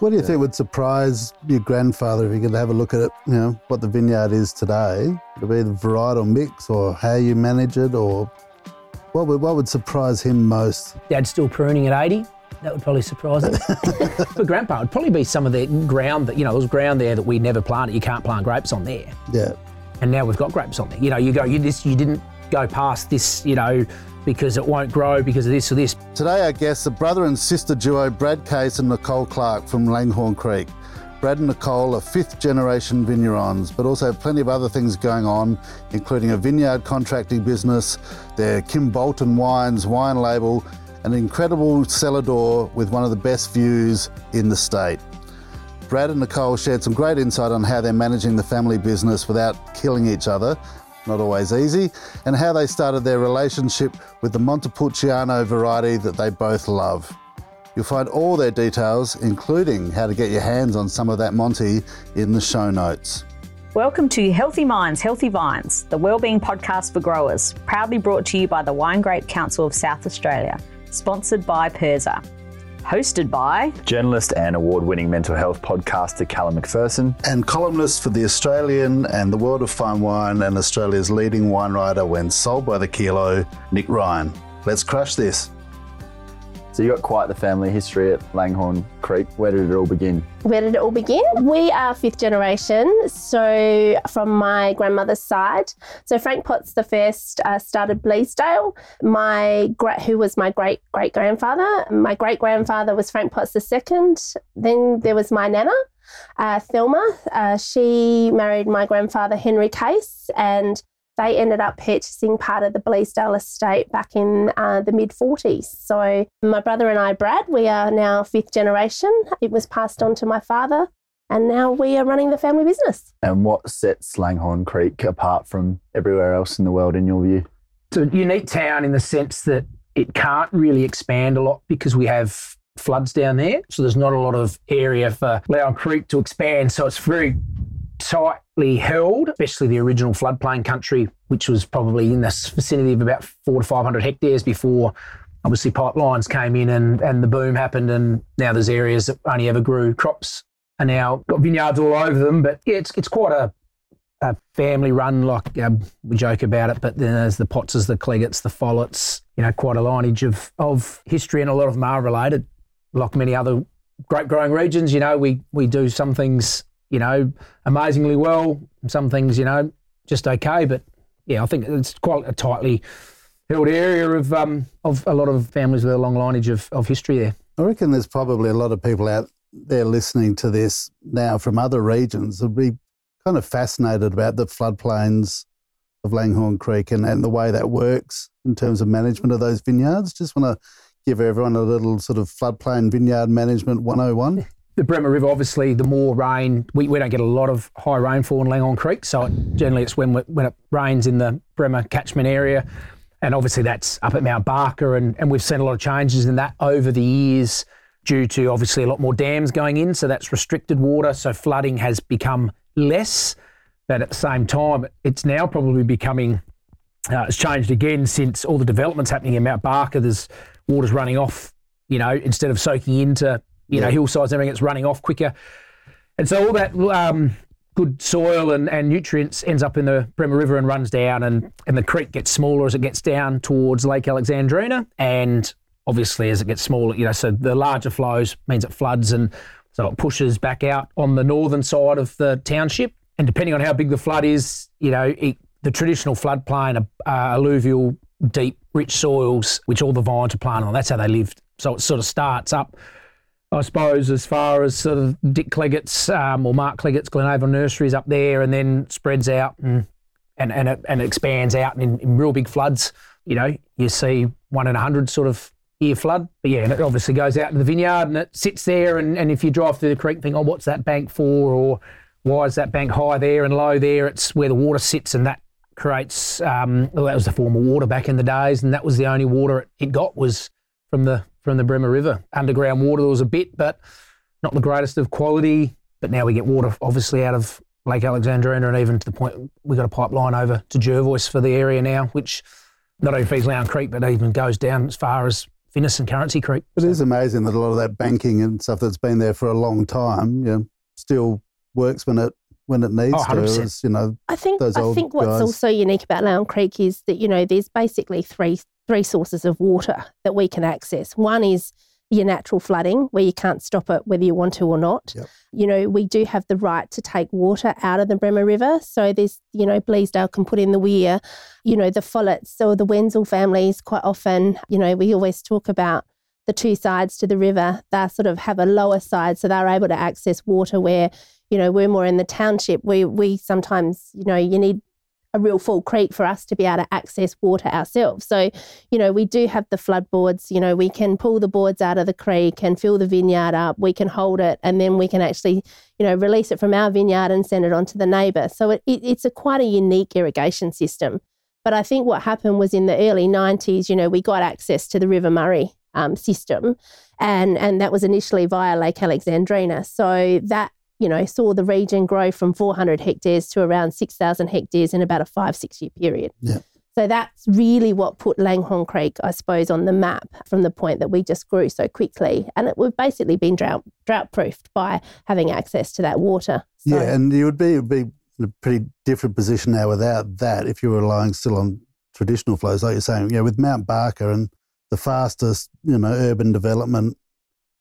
What do you think would surprise your grandfather if you could have a look at it, you know, what the vineyard is today? Would it be the varietal mix or how you manage it or what would, what would surprise him most? Dad's still pruning at 80. That would probably surprise him. For Grandpa, it'd probably be some of the ground that, you know, there was ground there that we never planted. You can't plant grapes on there. Yeah. And now we've got grapes on there. You know, you go, you, this, you didn't go past this, you know, because it won't grow because of this or this. Today, our guests are brother and sister duo Brad Case and Nicole Clark from Langhorne Creek. Brad and Nicole are fifth generation vignerons, but also plenty of other things going on, including a vineyard contracting business, their Kimbolton Wines wine label, an incredible cellar door with one of the best views in the state. Brad and Nicole shared some great insight on how they're managing the family business without killing each other, not always easy, and how they started their relationship with the Montepulciano variety that they both love. You'll find all their details, including how to get your hands on some of that Monty, in the show notes. Welcome to Healthy Minds, Healthy Vines, the wellbeing podcast for growers, proudly brought to you by the Wine Grape Council of South Australia, sponsored by Perza. Hosted by journalist and award winning mental health podcaster Callum McPherson, and columnist for The Australian and the World of Fine Wine and Australia's leading wine writer when sold by the kilo, Nick Ryan. Let's crush this. So you got quite the family history at Langhorne Creek. Where did it all begin? Where did it all begin? We are fifth generation, so from my grandmother's side. So Frank Potts the first uh, started Bleasdale. My who was my great great grandfather. My great grandfather was Frank Potts the second. Then there was my nana. Uh, Thelma, uh, she married my grandfather Henry Case, and they ended up purchasing part of the Bleasdale estate back in uh, the mid 40s. So, my brother and I, Brad, we are now fifth generation. It was passed on to my father, and now we are running the family business. And what sets Langhorne Creek apart from everywhere else in the world, in your view? It's a unique town in the sense that it can't really expand a lot because we have floods down there. So, there's not a lot of area for Langhorne Creek to expand. So, it's very tightly held, especially the original floodplain country, which was probably in the vicinity of about four to 500 hectares before obviously pipelines came in and, and the boom happened. And now there's areas that only ever grew crops and now got vineyards all over them. But yeah, it's, it's quite a, a family run, like um, we joke about it. But then there's the Pottses, the Cleggetts, the Follets, you know, quite a lineage of, of history and a lot of them are related. Like many other grape growing regions, you know, we, we do some things you know, amazingly well. Some things, you know, just okay. But yeah, I think it's quite a tightly held area of um, of a lot of families with a long lineage of, of history there. I reckon there's probably a lot of people out there listening to this now from other regions that would be kind of fascinated about the floodplains of Langhorne Creek and, and the way that works in terms of management of those vineyards. Just want to give everyone a little sort of floodplain vineyard management 101 the Bremer River, obviously, the more rain, we, we don't get a lot of high rainfall in Langhorne Creek. So it, generally, it's when, when it rains in the Bremer catchment area. And obviously, that's up at Mount Barker. And, and we've seen a lot of changes in that over the years due to obviously a lot more dams going in. So that's restricted water. So flooding has become less. But at the same time, it's now probably becoming, uh, it's changed again since all the developments happening in Mount Barker. There's water's running off, you know, instead of soaking into you yeah. know, hillsides, and everything, it's running off quicker. And so all that um, good soil and, and nutrients ends up in the Bremer River and runs down, and, and the creek gets smaller as it gets down towards Lake Alexandrina. And obviously, as it gets smaller, you know, so the larger flows means it floods and so it pushes back out on the northern side of the township. And depending on how big the flood is, you know, it, the traditional floodplain, uh, alluvial, deep, rich soils, which all the vines are planted on, that's how they lived. So it sort of starts up I suppose, as far as sort of Dick Cleggett's um, or Mark Cleggett's Glenavon Nurseries up there, and then spreads out and and and it, and it expands out in, in, real big floods. You know, you see one in a hundred sort of year flood. But yeah, and it obviously goes out to the vineyard and it sits there. And, and if you drive through the creek, think, oh, what's that bank for? Or why is that bank high there and low there? It's where the water sits, and that creates. Um, well, that was the form of water back in the days, and that was the only water it got was from the from the Bremer River. Underground water there was a bit, but not the greatest of quality. But now we get water obviously out of Lake Alexandrina and even to the point we got a pipeline over to Jervois for the area now, which not only feeds Langhorne Creek but even goes down as far as Finnis and Currency Creek. It is amazing that a lot of that banking and stuff that's been there for a long time, you know, still works when it when it needs Oh, to. 100%. You know, I think those I old think what's guys. also unique about Langhorne Creek is that you know there's basically three three sources of water that we can access. One is your natural flooding, where you can't stop it whether you want to or not. Yep. You know, we do have the right to take water out of the Bremer River. So there's, you know, Bleasdale can put in the weir, you know, the Follets or the Wenzel families quite often, you know, we always talk about the two sides to the river. They sort of have a lower side, so they're able to access water where you know we're more in the township we we sometimes you know you need a real full creek for us to be able to access water ourselves. So you know we do have the flood boards you know we can pull the boards out of the creek and fill the vineyard up. We can hold it and then we can actually you know release it from our vineyard and send it on to the neighbour. So it, it, it's a quite a unique irrigation system. But i think what happened was in the early 90s you know we got access to the river murray um, system and and that was initially via lake alexandrina. So that you know, saw the region grow from 400 hectares to around 6,000 hectares in about a five, six year period. Yeah. So that's really what put Langhorne Creek, I suppose, on the map from the point that we just grew so quickly. And it, we've basically been drought, drought proofed by having access to that water. So, yeah, and you would be would be in a pretty different position now without that if you were relying still on traditional flows, like you're saying. You know, with Mount Barker and the fastest, you know, urban development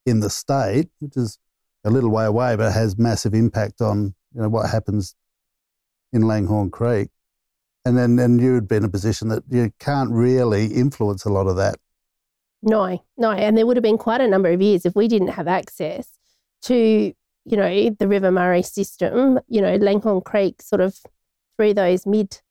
in the state, which is a little way away, but it has massive impact on you know what happens in Langhorne Creek. And then and you would be in a position that you can't really influence a lot of that. No, no. And there would have been quite a number of years if we didn't have access to, you know, the River Murray system, you know, Langhorne Creek sort of through those mid,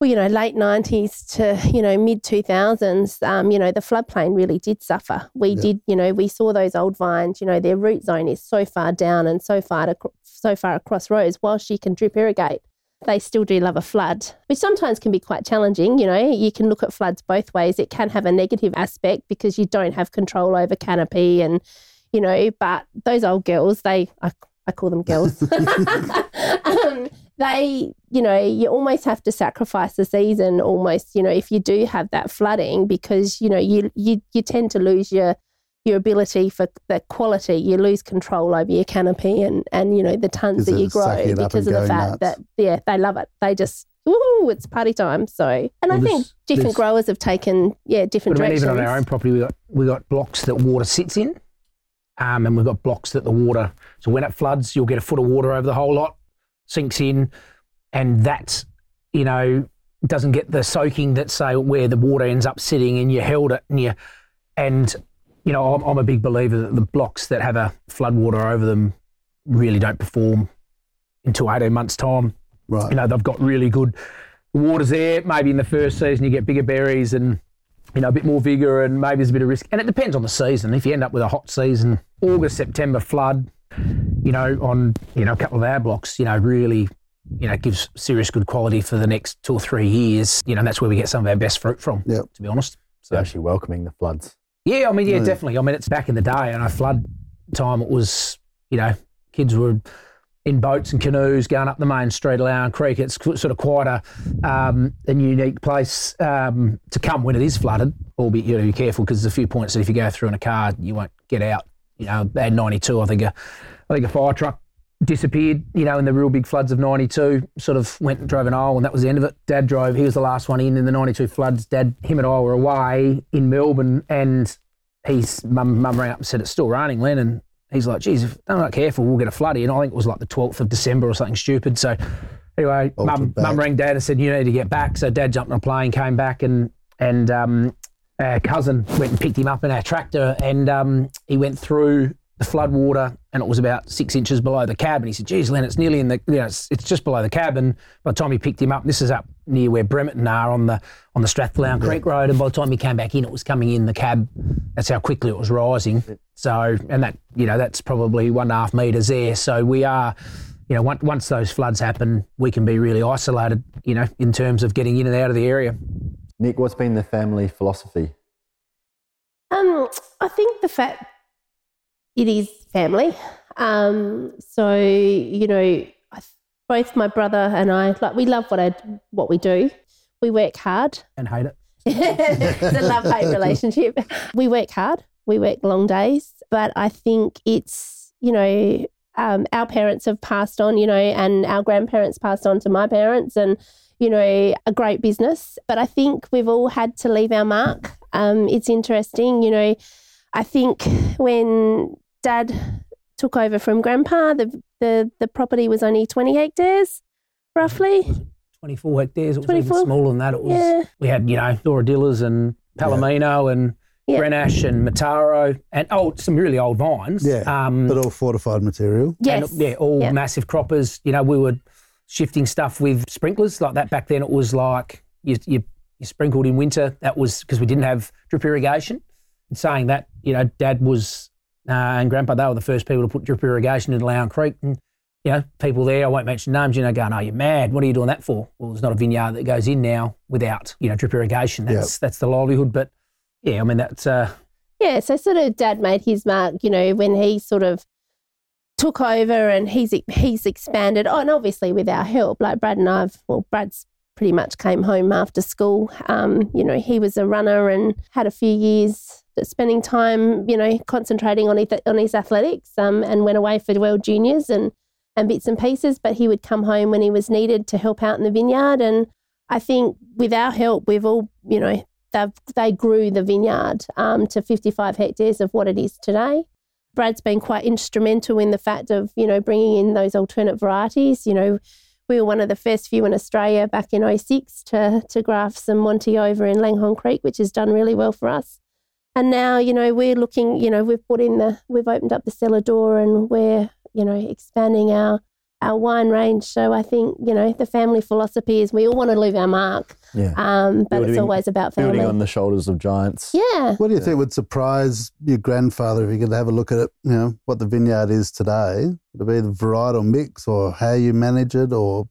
well, you know, late 90s to, you know, mid 2000s, um, you know, the floodplain really did suffer. We Yeah. did, you know, we saw those old vines, you know, their root zone is so far down and so far, to, so far across roads, whilst you can drip irrigate they still do love a flood, which sometimes can be quite challenging. You know, you can look at floods both ways. It can have a negative aspect because you don't have control over canopy and, you know, but those old girls, they, I, I call them girls, they, you know, you almost have to sacrifice the season almost, you know, if you do have that flooding because, you know, you, you, you tend to lose your, your ability for the quality, you lose control over your canopy and, and you know the tons that you grow because of the fact nuts. that yeah they love it. They just woo, it's party time. So and I Well, think this- different this- growers have taken yeah different But I mean, directions. even on our own property, we got we got blocks that water sits in, um, and we've got blocks that the water. So when it floods, you'll get a foot of water over the whole lot, sinks in, and that you know doesn't get the soaking that say where the water ends up sitting, and you held it, and you and you know I'm, I'm a big believer that the blocks that have a flood water over them really don't perform until 18 months time Right. you know they've got really good waters there. Maybe in the first season you get bigger berries and you know a bit more vigor and maybe there's a bit of risk. And it depends on the season. If you end up with a hot season, August September flood, you know on you know a couple of our blocks, you know really you know gives serious good quality for the next two or three years. You know and that's where we get some of our best fruit from. Yep. To be honest. So actually welcoming the floods. Yeah, I mean, yeah, Really? definitely. I mean, it's back in the day, and I flood time. It was, you know, kids were in boats and canoes going up the main street of Langhorne Creek. It's sort of quite a, um, a unique place um, to come when it is flooded. Albeit you know be careful because there's a few points that if you go through in a car, you won't get out. You know, at 92, I think a, I think a fire truck disappeared. You know, in the real big floods of 92, sort of went and drove an aisle, and that was the end of it. Dad drove. He was the last one in in the 92 floods. Dad, him and I were away in Melbourne, and he's mum mum rang up and said it's still raining, Len, and he's like, "Geez, if I'm not careful, we'll get a floodie." And I think it was like the 12th of December or something stupid. So anyway, mum mum rang dad and said, "You need to get back." So dad jumped on a plane, came back, and and um, our cousin went and picked him up in our tractor, and um, he went through the flood water, and it was about six inches below the cab. And he said, "Geez, Len, it's nearly in the, you know, it's, it's just below the cab." And by the time he picked him up, this is up near where Bremerton are on the on the Strathlown Creek Road, and by the time he came back in, it was coming in the cab. That's how quickly it was rising. So, and that, you know, that's probably one and a half metres there. So we are. You know, once, once those floods happen, we can be really isolated. You know, in terms of getting in and out of the area. Nick, what's been the family philosophy? Um, I think the fact it is family. Um, so you know, I, both my brother and I like we love what I what we do. We work hard. and hate it. it's a love hate relationship. We work hard, we work long days, but I think it's, you know, um, our parents have passed on, you know, and our grandparents passed on to my parents and, you know, a great business. But I think we've all had to leave our mark. Um, it's interesting, you know, I think when dad took over from grandpa, the, the, the property was only 20 hectares, roughly. 24 hectares. It was 24? even smaller than that. It was. Yeah. We had, you know, Doradillas and Palomino and Yeah. Grenache and Mataro and oh, some really old vines. Yeah, Um, but all fortified material. Yes. And, yeah, all Yeah. massive croppers. You know, we were shifting stuff with sprinklers like that. Back then, it was like you, you, you sprinkled in winter. That was because we didn't have drip irrigation. And saying that, you know, Dad was uh, and Grandpa, they were the first people to put drip irrigation in Langhorne Creek. And, you know, people there, I won't mention names, you know, going, oh, you're mad. What are you doing that for? Well, there's not a vineyard that goes in now without, you know, drip irrigation. That's, that's the livelihood. But yeah, I mean, that's, uh, Yeah, so sort of dad made his mark, you know, when he sort of took over and he's he's expanded. Oh, and obviously with our help, like Brad and I've, well, Brad's pretty much came home after school. Um, you know, he was a runner and had a few years spending time, you know, concentrating on his, on his athletics. Um, and went away for World Juniors and and bits and pieces. But he would come home when he was needed to help out in the vineyard. And I think with our help, we've all, you know, they they grew the vineyard um, to 55 hectares of what it is today. Brad's been quite instrumental in the fact of, you know, bringing in those alternate varieties. You know, we were one of the first few in Australia back in 06 to, to graft some Monty over in Langhorne Creek, which has done really well for us. And now, you know, we're looking, you know, we've put in the, we've opened up the cellar door and we're, you know, expanding our, our wine range. So I think, you know, the family philosophy is we all want to leave our mark, Yeah. um, but it's always about family. Building on the shoulders of giants. yeah. What do you think would surprise your grandfather if you could have a look at it? You know what the vineyard is today. Would it be the varietal mix, or how you manage it, or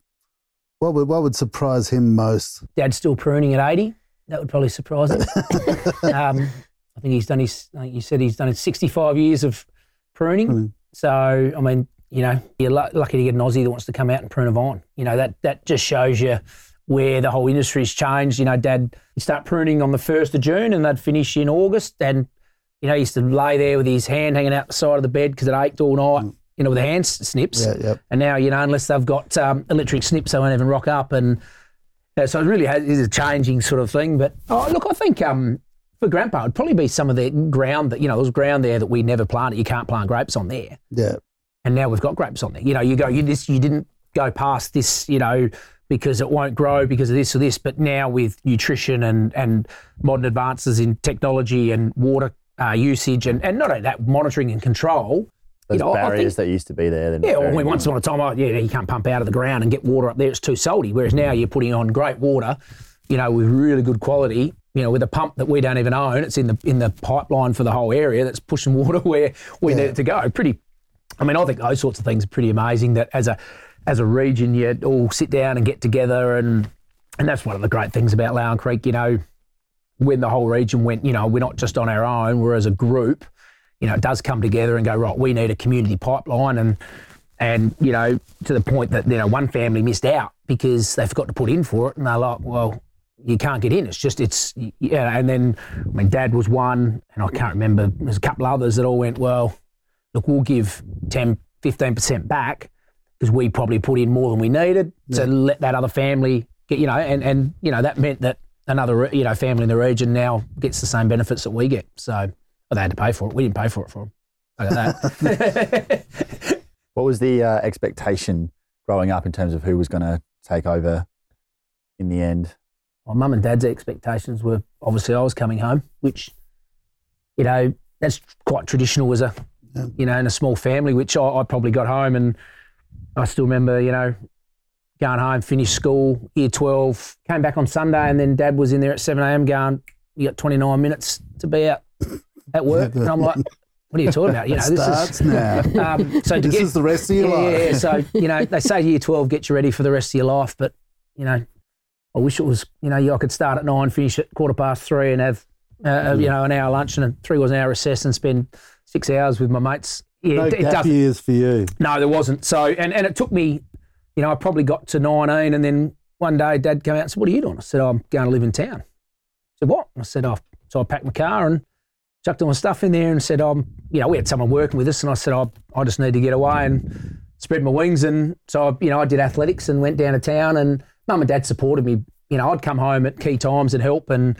what would what would surprise him most? Dad's still pruning at 80. That would probably surprise him. um, I think he's done his, I think you said he's done his 65 years of pruning. Pruning. So, I mean, you know, you're lu- lucky to get an Aussie that wants to come out and prune a vine. You know, that, that just shows you where the whole industry's changed. You know, Dad, you start pruning on the 1st of June and they'd finish in August. And, you know, he used to lay there with his hand hanging out the side of the bed because it ached all night, you know, with the hand snips. Yeah, yep. And now, you know, unless they've got um, electric snips, they won't even rock up. And uh, so it really has, is a changing sort of thing. But oh, look, I think um, for Grandpa, it'd probably be some of the ground that, you know, there was ground there that we never planted. You can't plant grapes on there. Yeah, And now we've got grapes on there. You know, you go, you, this, you didn't go past this, you know, because it won't grow because of this or this. But now with nutrition and, and modern advances in technology and water uh, usage and, and not only that, monitoring and control. Those you know, I think- barriers that used to be there. yeah, well, once upon a time, oh, yeah, you can't pump out of the ground and get water up there; it's too salty. Whereas now you're putting on great water, you know, with really good quality. You know, with a pump that we don't even own, it's in the in the pipeline for the whole area that's pushing water where we need it to go. Pretty, I mean, I think those sorts of things are pretty amazing. That as a as a region, you all sit down and get together, and and that's one of the great things about Langhorne Creek. You know, when the whole region went, you know, we're not just on our own; we're as a group you know, it does come together and go, right, we need a community pipeline and and, you know, to the point that, you know, one family missed out because they forgot to put in for it and they're like, well, you can't get in. It's just, it's, yeah. And then, I mean, dad was one and I can't remember, there's a couple others that all went, well, look, we'll give 10, 15% back because we probably put in more than we needed to let that other family get, you know, and, and, you know, that meant that another, you know, family in the region now gets the same benefits that we get. So, well, they had to pay for it. We didn't pay for it for them. I got that. What was the uh, expectation growing up in terms of who was going to take over in the end? my mum and dad's expectations were obviously I was coming home, which, you know, that's quite traditional as a, Yeah. you know, in a small family, which I, I probably got home and I still remember, you know, going home, finished school, year 12, came back on Sunday and then dad was in there at 7 a.m. going, you got 29 minutes to be out at work. And I'm like, what are you talking about? You know, this is, now. um, so to this get, is the rest of your yeah, life. yeah. So, you know, they say year 12 gets you ready for the rest of your life, but, you know, I wish it was, you know, I could start at nine, finish at quarter past three and have, uh, you know, an hour lunch and a three was an hour recess and spend six hours with my mates. Yeah, No it, gap doesn't. years for you. No, there wasn't. So, and, and it took me, you know, I probably got to 19 and then one day dad came out and said, What are you doing? I said, oh, I'm going to live in town. said, what? I said, oh. So I packed my car and chucked all my stuff in there and said, I'm, um, you know, we had someone working with us and I said, I, I just need to get away and spread my wings. And so, I, you know, I did athletics and went down to town and mum and dad supported me. You know, I'd come home at key times and help and,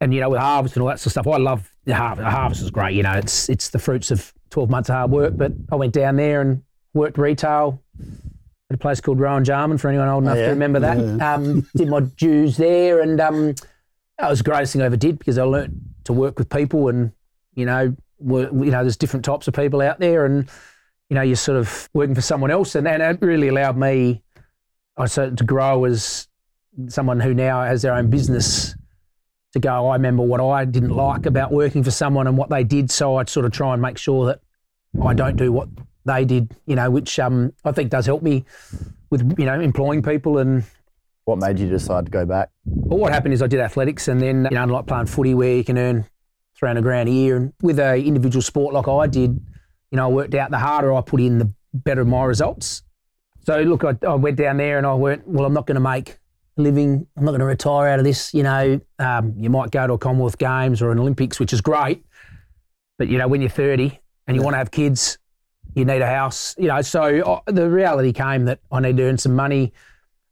and you know, with harvest and all that sort of stuff. I love the harvest. The harvest is great. You know, it's, it's the fruits of 12 months of hard work, but I went down there and worked retail at a place called Rowan Jarman for anyone old enough yeah. to remember that. Um, did my dues there and, um, that was the greatest thing I ever did because I learnt to work with people and, you know, were, you know, there's different types of people out there and, you know, you're sort of working for someone else. And, and it really allowed me I to grow as someone who now has their own business to go, I remember what I didn't like about working for someone and what they did. So I'd sort of try and make sure that I don't do what they did, you know, which um, I think does help me with, you know, employing people and What made you decide to go back? well, what happened is I did athletics, and then you know, unlike playing footy where you can earn three hundred grand a year, and with a individual sport like I did, you know, I worked out the harder I put in, the better my results. So look, I, I went down there and I went, well, I'm not going to make living. I'm not going to retire out of this. You know, um, you might go to a Commonwealth Games or an Olympics, which is great, but you know, when you're 30 and you want to have kids, you need a house. You know, so uh, the reality came that I need to earn some money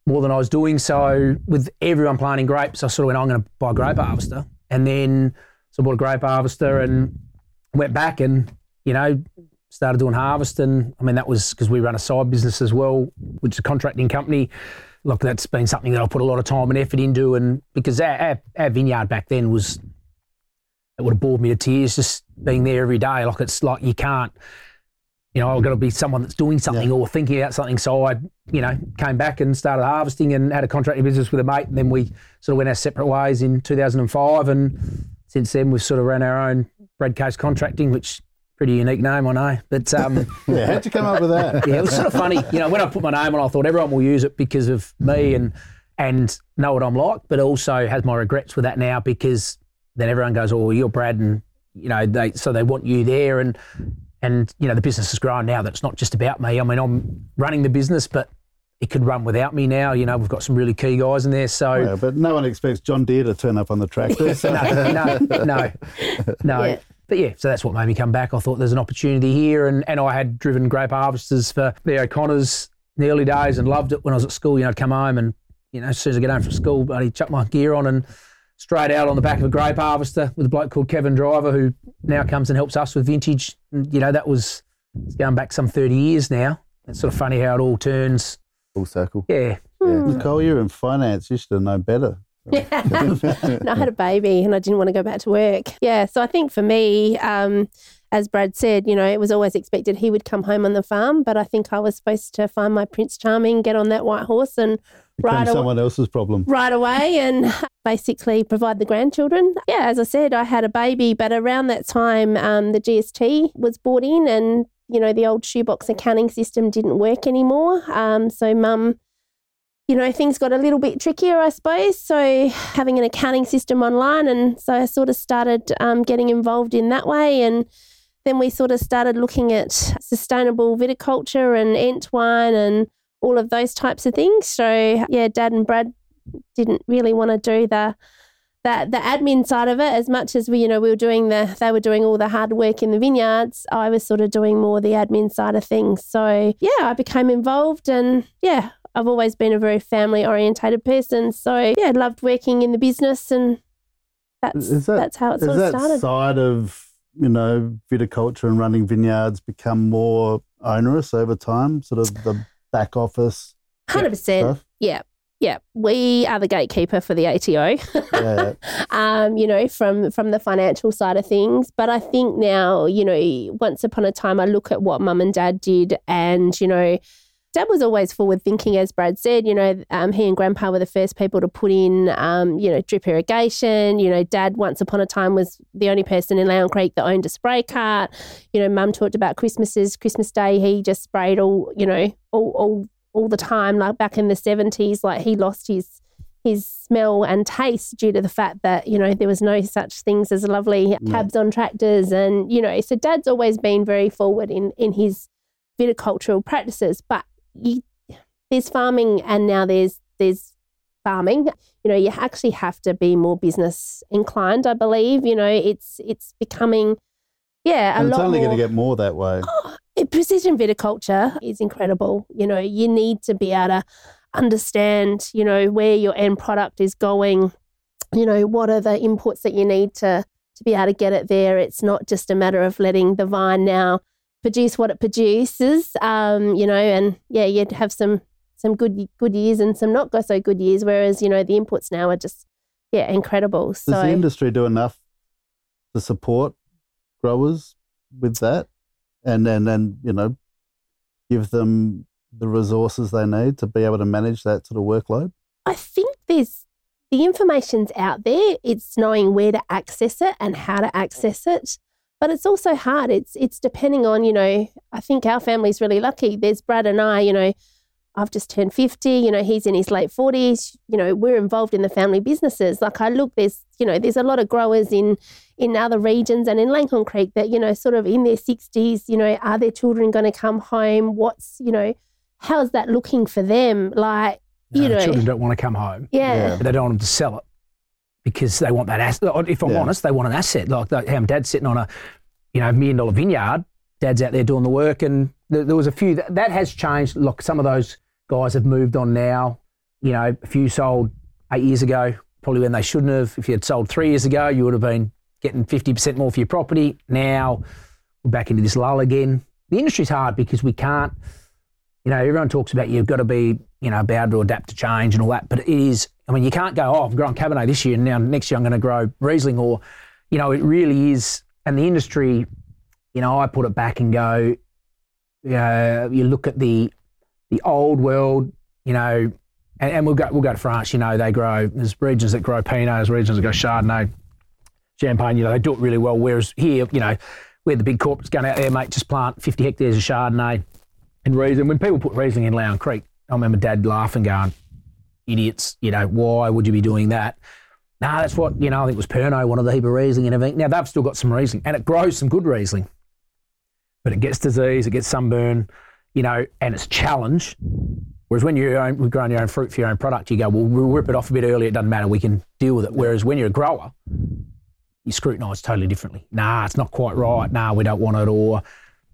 more than I was doing. So with everyone planting grapes, I sort of went, I'm going to buy a grape harvester. And then so I bought a grape harvester and went back and, you know, started doing harvest. And I mean, that was because we run a side business as well, which is a contracting company. Look, that's been something that I put a lot of time and effort into. And because our, our, our vineyard back then was, it would have bored me to tears just being there every day. Like it's like you can't, you know, I've got to be someone that's doing something or thinking about something. So I, you know, came back and started harvesting and had a contracting business with a mate. And then we sort of went our separate ways in 2005. And since then, we've sort of ran our own Brad Case Contracting, which pretty unique name, I know. But um, Yeah, how'd you come up with that? yeah, it was sort of funny. You know, when I put my name on, I thought everyone will use it because of me and and know what I'm like, but also has my regrets with that now because then everyone goes, "Oh, you're Brad," and you know, they so they want you there, and and you know, the business has grown now. That it's not just about me. I mean, I'm running the business, but it could run without me now. You know, we've got some really key guys in there, so. Yeah, but no one expects John Deere to turn up on the tractor. So. no, no, no, no. Yeah. But yeah, so that's what made me come back. I thought there's an opportunity here, and, and I had driven grape harvesters for the O'Connors in the early days and loved it when I was at school. You know, I'd come home and you know, as soon as I get home from school, I'd chuck my gear on and straight out on the back of a grape harvester with a bloke called Kevin Driver, who now comes and helps us with vintage. And, you know, that was it's going back some 30 years now. It's sort of funny how it all turns. Full circle. Yeah, Nicole, hmm. you're in finance. You should have known better. and I had a baby and I didn't want to go back to work. Yeah, so I think for me, um, as Brad said, you know, it was always expected he would come home on the farm, but I think I was supposed to find my Prince Charming, get on that white horse and ride, aw- someone else's problem. right away and basically provide the grandchildren. Yeah, as I said, I had a baby, but around that time, um, the GST was brought in and, you know, the old shoebox accounting system didn't work anymore. Um, so mum you know, things got a little bit trickier, I suppose. So having an accounting system online, and so I sort of started um, getting involved in that way, and then we sort of started looking at sustainable viticulture and Entwine and all of those types of things. So yeah, Dad and Brad didn't really want to do the that the admin side of it as much as we you know we were doing the they were doing all the hard work in the vineyards i was sort of doing more the admin side of things so yeah i became involved and yeah i've always been a very family orientated person so yeah loved working in the business and that's that- that's how it sort of started side of you know viticulture and running vineyards become more onerous over time? Sort of the back office Hundred percent. Yeah, yeah. We are the gatekeeper for the ATO. Yeah. um, you know, from from the financial side of things. But I think now, you know, once upon a time, I look at what mum and dad did, and you know. Dad was always forward thinking, as Brad said. You know, um, he and Grandpa were the first people to put in, um, you know, drip irrigation. You know, Dad once upon a time was the only person in Langhorne Creek that owned a spray cart. You know, Mum talked about Christmases. Christmas Day, he just sprayed all, you know, all all all the time. Like back in the seventies, like he lost his his smell and taste due to the fact that you know there was no such things as lovely cabs on tractors and you know so dad's always been very forward in in his viticultural practices but you, there's farming and now there's there's farming. You know, you actually have to be more business inclined. I believe. You know, it's it's becoming, yeah, a and it's lot only more. going to get more that way. Oh, eh, precision viticulture is incredible. You know, you need to be able to understand, you know, where your end product is going. You know, what are the inputs that you need to to be able to get it there. It's not just a matter of letting the vine now produce what it produces. Um, you know, and yeah, you'd have some some good good years and some not so good years. Whereas you know the inputs now are just yeah incredible. Does So the industry do enough to support growers with that, and and and you know, give them the resources they need to be able to manage that sort of workload? I think there's the information's out there. It's knowing where to access it and how to access it. But it's also hard. It's it's depending on, you know, I think our family's really lucky. There's Brad and I, you know, I've just turned 50, you know, he's in his late 40s. You know, we're involved in the family businesses. Like I look, there's, you know, there's a lot of growers in in other regions and in Langhorne Creek that, you know, sort of in their 60s, you know, are their children going to come home? What's, you know, how's that looking for them? Like, you No, know, children don't want to come home. yeah. but they don't want them to sell it because they want that asset. If I'm Yeah. honest, they want an asset. Like that, how dad's sitting on a, you know, million dollar vineyard. Dad's out there doing the work, and there, there was a few that, that has changed. Look, some of those guys have moved on now. You know, a few sold eight years ago, probably when they shouldn't have. If you had sold three years ago, you would have been getting fifty percent more for your property. Now we're back into this lull again. The industry's hard because we can't. You know, everyone talks about you've got to be, you know, able to adapt to change and all that. But it is, I mean, you can't go, oh, I'm growing Cabernet this year and now next year I'm going to grow Riesling or, you know, it really is. And the industry, you know, I put it back and go, uh, you look at the the old world, you know, and, and we'll go we'll go to France. You know, they grow there's regions that grow Pinot, there's regions that grow Chardonnay, Champagne. You know, they do it really well. Whereas here, you know, we're the big corporates going out there, mate, just plant 50 hectares of Chardonnay and Riesling. When people put Riesling in Langhorne Creek, I remember Dad laughing, going, "Idiots! You know, why would you be doing that?" Nah, that's what you know. I think it was Pernod, one of the heap of Riesling and everything. Now they've still got some Riesling, and it grows some good Riesling, but it gets disease, it gets sunburn, you know, and it's challenge. Whereas when you're own, growing your own fruit for your own product, you go, well, we'll rip it off a bit early. It doesn't matter. We can deal with it. Whereas when you're a grower, you scrutinise totally differently. Nah, it's not quite right. Nah, we don't want it. Or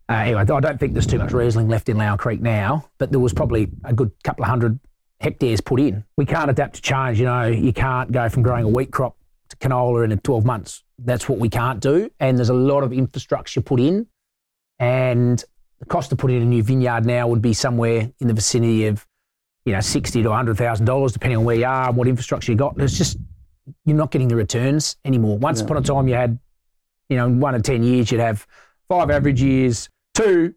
uh, anyway, I don't think there's too much Riesling left in Langhorne Creek now, but there was probably a good couple of hundred hectares put in. We can't adapt to change. You know, you can't go from growing a wheat crop to canola in 12 months. That's what we can't do. And there's a lot of infrastructure put in, and the cost of putting in a new vineyard now would be somewhere in the vicinity of, you know, sixty to hundred thousand dollars, depending on where you are and what infrastructure you got. It's just you're not getting the returns anymore. Once upon a time, you had, you know, in one in ten years, you'd have five average years, two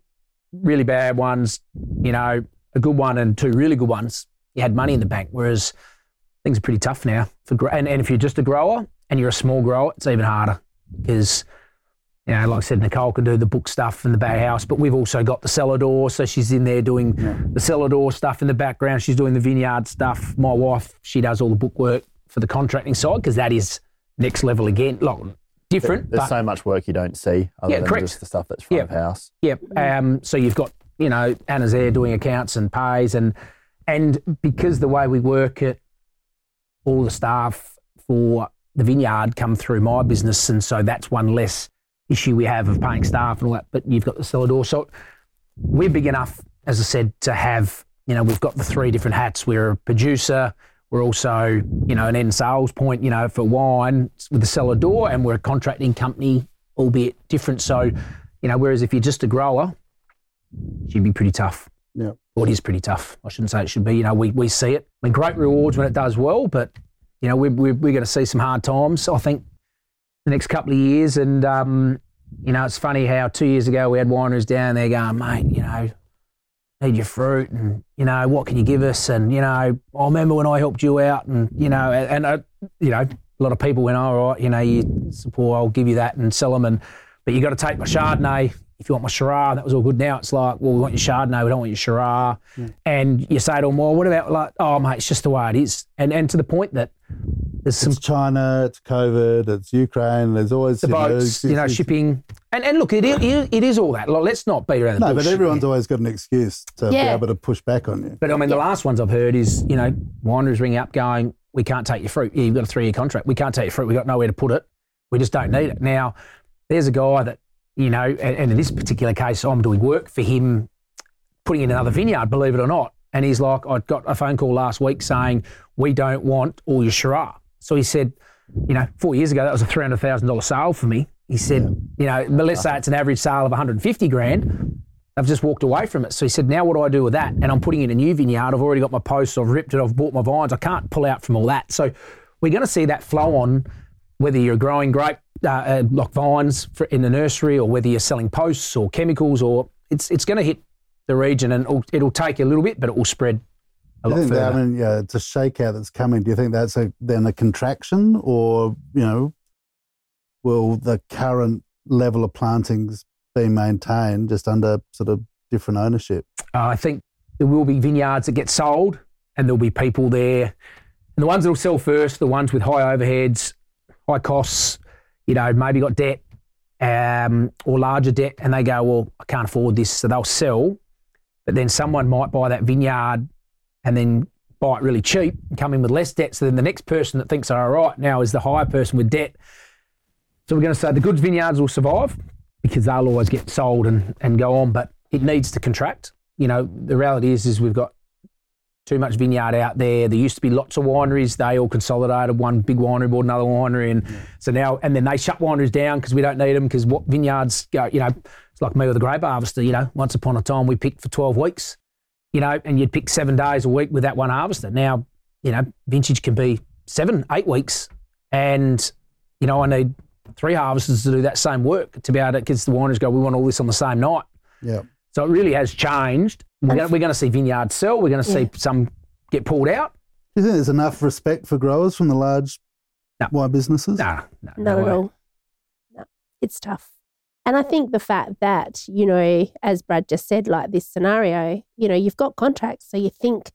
really bad ones, you know, a good one and two really good ones. You had money in the bank. Whereas things are pretty tough now for and, and if you're just a grower and you're a small grower, it's even harder because you know, like I said, Nicole can do the book stuff in the back house, but we've also got the cellar door, so she's in there doing the cellar door stuff in the background. She's doing the vineyard stuff. My wife, she does all the book work for the contracting side because that is next level again. Like different, There's but so much work you don't see other Yeah, than correct. just the stuff that's front Yeah. of house. Yep. Um, so you've got, you know, Anna's there doing accounts and pays and and because the way we work it, all the staff for the vineyard come through my business and so that's one less issue we have of paying staff and all that. But you've got the cellar door. So we're big enough, as I said, to have, you know, we've got the three different hats. We're a producer, we're also, you know, an end sales point, you know, for wine with the cellar door, and we're a contracting company, albeit different. So, you know, whereas if you're just a grower, it should be pretty tough. Yeah. Well, it is pretty tough. I shouldn't say it should be. You know, we, we see it. I mean, great rewards when it does well, but, you know, we're, we're, we're going to see some hard times, I think, the next couple of years. And, um, you know, it's funny how two years ago we had wineries down there going, mate, you know, need your fruit and, you know, what can you give us? And, you know, I remember when I helped you out and, you know, and, and uh, you know, a lot of people went, all right, you know, you support, I'll give you that and sell them. And, but you got to take my Chardonnay if you want my Shiraz. That was all good. Now it's like, well, we want your Chardonnay, we don't want your Shiraz. And you say to them, well, what about like, oh, mate, it's just the way it is. And, and to the point that There's some It's China, it's COVID, it's Ukraine. There's always the you know, boats, you know, shipping, and and look, it is, it is all that. Like, let's not beat around the No, bush. but everyone's always got an excuse to be able to push back on you. But I mean, the last ones I've heard is, you know, wineries ring up going, we can't take your fruit. Yeah, you've got a three year contract. We can't take your fruit. We've got nowhere to put it. We just don't need it. Now, there's a guy that, you know, and, and in this particular case, I'm doing work for him, putting in another vineyard, believe it or not. And he's like, I got a phone call last week saying, we don't want all your Shiraz. So he said, you know, four years ago, that was a $300,000 sale for me. He said, you know, but let's say it's an average sale of 150 grand. I've just walked away from it. So he said, now what do I do with that? And I'm putting in a new vineyard. I've already got my posts. I've ripped it. I've bought my vines. I can't pull out from all that. So we're going to see that flow on, whether you're growing grape uh, uh, like vines for, in the nursery, or whether you're selling posts or chemicals, or it's it's going to hit the region, and it'll, it'll take a little bit, but it will spread a lot further. that, I mean, yeah, it's a shakeout that's coming. Do you think that's a, then a contraction, or you know, will the current level of plantings be maintained just under sort of different ownership? Uh, I think there will be vineyards that get sold, and there'll be people there. And the ones that will sell first, the ones with high overheads, high costs, you know, maybe got debt um, or larger debt, and they go, well, I can't afford this, so they'll sell. But then someone might buy that vineyard and then buy it really cheap and come in with less debt. So then the next person that thinks, all right, now is the higher person with debt. So we're going to say the good vineyards will survive because they'll always get sold and, and go on, but it needs to contract. You know, the reality is, is we've got too much vineyard out there. There used to be lots of wineries. They all consolidated. One big winery bought another winery, and so now and then they shut wineries down because we don't need them because what vineyards go. You know, it's like me with a grape harvester. You know, once upon a time we picked for twelve weeks. You know, and you'd pick seven days a week with that one harvester. Now, you know, vintage can be seven, eight weeks, and you know, I need three harvesters to do that same work to be able to because the wineries go, we want all this on the same night. Yeah. So it really has changed. We're going, we're going to see vineyards sell. We're going to see some get pulled out. Do you think there's enough respect for growers from the large No. wine businesses? Nah, no, Not no at way. all. No, it's tough. And I think the fact that, you know, as Brad just said, like this scenario, you know, you've got contracts, so you think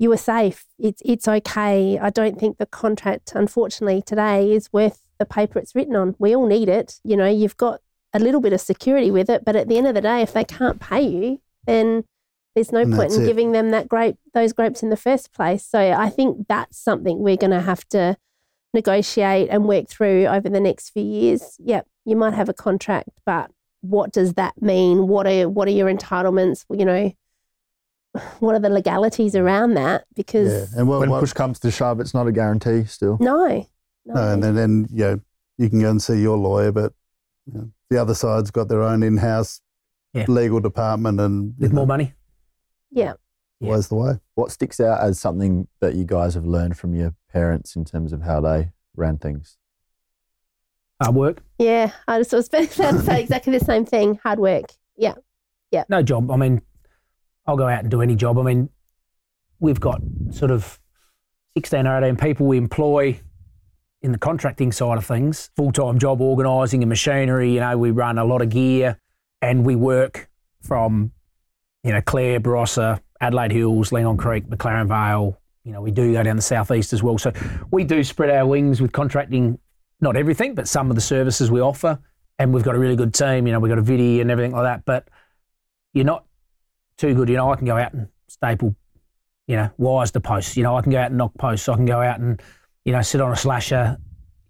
you were safe. It's it's okay. I don't think the contract, unfortunately, today is worth the paper it's written on. We all need it. You know, you've got a little bit of security with it, but at the end of the day, if they can't pay you, then there's no And point in it. giving them that grape, those grapes in the first place. So I think that's something we're going to have to negotiate and work through over the next few years. Yep, you might have a contract, but what does that mean? What are what are your entitlements? You know, what are the legalities around that? Because Yeah. Because And what, when what, push comes to shove, it's not a guarantee still. no, no, no, and then, then you know, you can go and see your lawyer, but you know, the other side's got their own in-house Yeah. legal department, and With know, more money. yeah. always the way. What sticks out as something that you guys have learned from your parents in terms of how they ran things? Hard work. Yeah, I just was about to say exactly the same thing. Hard work. Yeah. Yeah. No job. I mean, I'll go out and do any job. I mean, we've got sort of 16 or 18 people we employ in the contracting side of things, full time job organising and machinery. You know, we run a lot of gear and we work from, you know, Clare, Barossa, Adelaide Hills, Langhorne Creek, McLaren Vale. You know, we do go down the southeast as well. So we do spread our wings with contracting, not everything, but some of the services we offer. And we've got a really good team. You know, we've got a Vidi and everything like that. But you're not too good. You know, I can go out and staple, you know, wires to posts. You know, I can go out and knock posts. I can go out and, you know, sit on a slasher.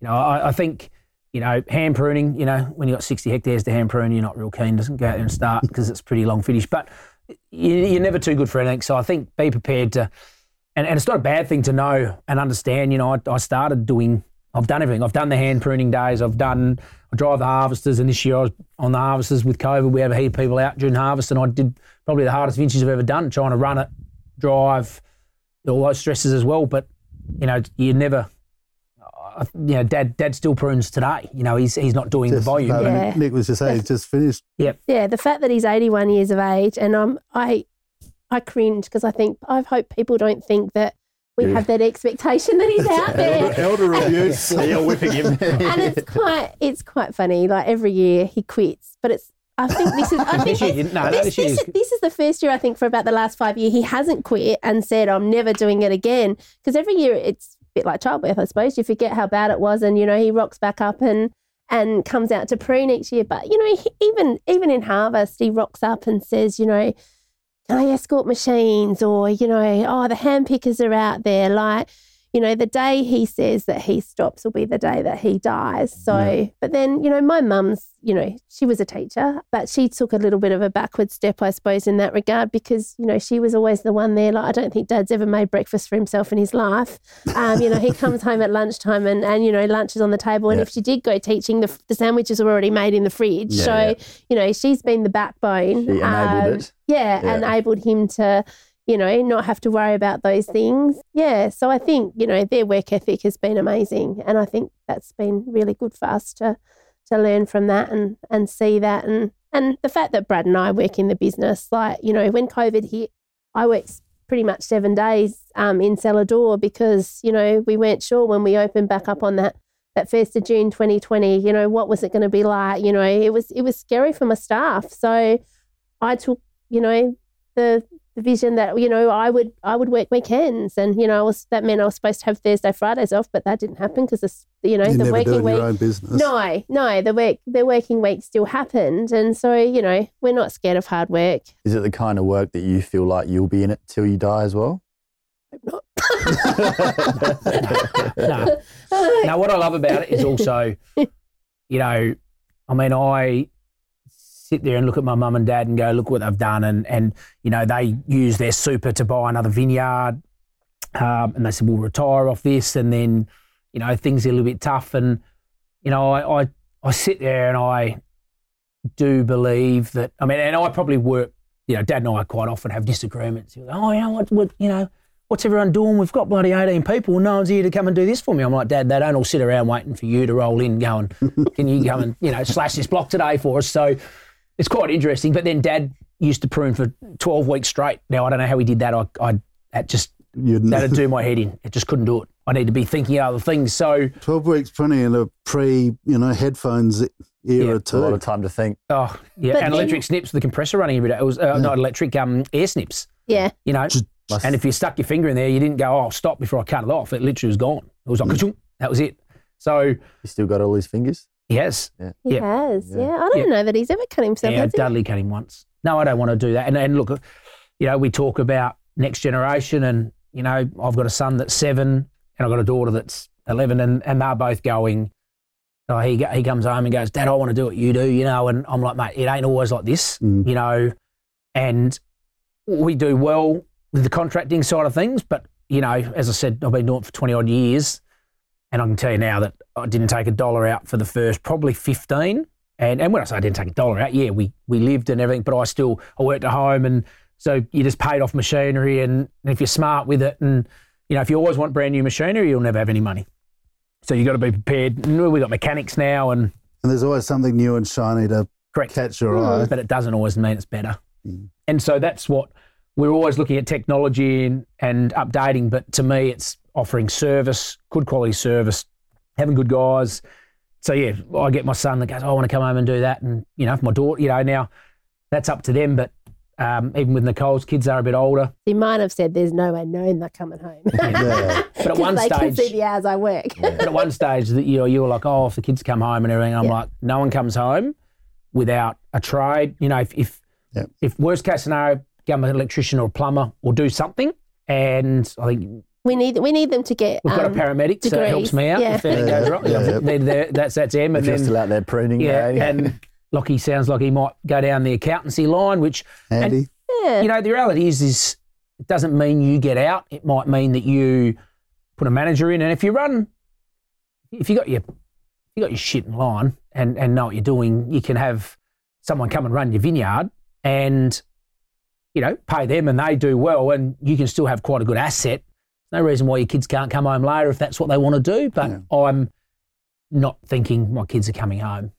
You know, I, I think, you know, hand pruning, you know, when you've got 60 hectares to hand prune, you're not real keen. Doesn't go out there and start because it's pretty long finish. But you, you're never too good for anything. So I think be prepared to, and, and it's not a bad thing to know and understand. You know, I, I started doing, I've done everything. I've done the hand pruning days. I've done, I drive the harvesters. And this year I was on the harvesters with COVID. We have a heap of people out during harvest. And I did probably the hardest vintage I've ever done, trying to run it, drive, all those stresses as well. But, you know, you never, you know, dad, dad still prunes today. You know, he's, he's not doing Just- the volume. no, Yeah. Nick was just saying, he's just finished. Yeah, Yeah, the fact that he's 81 years of age, and um, I, I cringe because I think I hope people don't think that we Yeah. have that expectation that he's out there. Elder abuse. You're whipping him. and it's quite, it's quite funny. Like every year he quits, but it's. I think this is. I think This this, no, no, this, this this, is- this is the first year I think for about the last five years he hasn't quit and said I'm never doing it again because every year it's a bit like childbirth, I suppose. You forget how bad it was, and you know he rocks back up and and comes out to prune each year. But you know, he, even even in harvest, he rocks up and says, you know, I escort machines, or you know, oh the hand pickers are out there, like you know, the day he says that he stops will be the day that he dies. So, yeah. but then, you know, my mum's, you know, she was a teacher, but she took a little bit of a backward step, I suppose, in that regard because, you know, she was always the one there. Like, I don't think dad's ever made breakfast for himself in his life. Um, you know, he comes home at lunchtime and, and, you know, lunch is on the table. And yeah. if she did go teaching, the, the sandwiches were already made in the fridge. Yeah, so, you know, she's been the backbone. She enabled um, it. Yeah, enabled him to, you know, not have to worry about those things. Yeah. So I think, you know, their work ethic has been amazing. And I think that's been really good for us to to learn from that and and see that and and the fact that Brad and I work in the business, like, you know, when COVID hit, I worked pretty much seven days um, in cellar door because, you know, we weren't sure when we opened back up on that that first of June 2020, you know, what was it going to be like? You know, it was it was scary for my staff. So I took, you know, the vision that you know I would I would work weekends, and you know I was, that meant I was supposed to have Thursday Fridays off, but that didn't happen because you know you the working week. No, no, the work the working week still happened, and so you know we're not scared of hard work. Is it the kind of work that you feel like you'll be in it till you die as well? Hope not. no. Now, what I love about it is also, you know, I mean, I sit there and look at my mum and dad and go, look what they've done. And, and you know, they use their super to buy another vineyard. Um, and they said, we'll retire off this. And then, you know, things are a little bit tough. And, you know, I, I, I sit there and I do believe that, I mean, and I probably work, you know, dad and I quite often have disagreements. Oh, you know, what, what, you know, what's everyone doing? We've got bloody 18 people. No one's here to come and do this for me. I'm like, Dad, they don't all sit around waiting for you to roll in going, can you come and, you know, slash this block today for us? So it's quite interesting. But then Dad used to prune for 12 weeks straight. Now, I don't know how he did that. I, I that just, that'd do my head in. It just couldn't do it. I need to be thinking of other things. So 12 weeks pruning in a pre, you know, headphones era yeah, too. A lot of time to think. Oh, yeah. But and then, electric snips with the compressor running every day. It was uh, yeah. not electric, um, air snips. Yeah. You know, just, and if you stuck your finger in there, you didn't go, oh, stop before I cut it off. It literally was gone. It was like, that was it. So. You still got all his fingers? He has. Yeah. He yep. has. Yeah. I don't yep. know that he's ever cut himself. Yeah, Dudley cut him once. No, I don't want to do that. And, and look, you know, we talk about next generation, and you know, I've got a son that's seven, and I've got a daughter that's eleven, and, and they're both going. Oh, he he comes home and goes, Dad, I want to do what you do, you know. And I'm like, mate, it ain't always like this, mm. you know. And we do well with the contracting side of things, but you know, as I said, I've been doing it for twenty odd years, and I can tell you now that I didn't take a dollar out for the first probably 15. And, and when I say I didn't take a dollar out, yeah, we, we lived and everything, but I still, I worked at home. And so you just paid off machinery. And, and if you're smart with it, and, you know, if you always want brand new machinery, you'll never have any money. So you've got to be prepared. We've got mechanics now. And, and there's always something new and shiny to correct. catch your eye. But it doesn't always mean it's better. Mm. And so that's what we're always looking at technology and, and updating. But to me, it's offering service, good quality service having good guys. So yeah, I get my son that goes, oh, I want to come home and do that, and you know, my daughter, you know, now that's up to them. But um, even with Nicole's kids are a bit older. He might have said, "There's no way knowing they're coming home." yeah. But at one they stage, can see the hours I work. but at one stage, that you know, you were like, "Oh, if the kids come home and everything," I'm yeah. like, "No one comes home without a trade." You know, if if, yeah. if worst case scenario, become an electrician or a plumber or do something, and I think we need we need them to get. We've got a um, paramedic, degrees. so it helps me out yeah. if anything goes wrong. Yeah, yeah. that's that's him. And then, still out there pruning. Yeah, and Lockie sounds like he might go down the accountancy line, which handy. And, yeah. You know, the reality is, is it doesn't mean you get out. It might mean that you put a manager in, and if you run, if you got your if you got your shit in line and and know what you're doing, you can have someone come and run your vineyard and you know pay them, and they do well, and you can still have quite a good asset no reason why your kids can't come home later if that's what they want to do. But yeah. I'm not thinking my kids are coming home.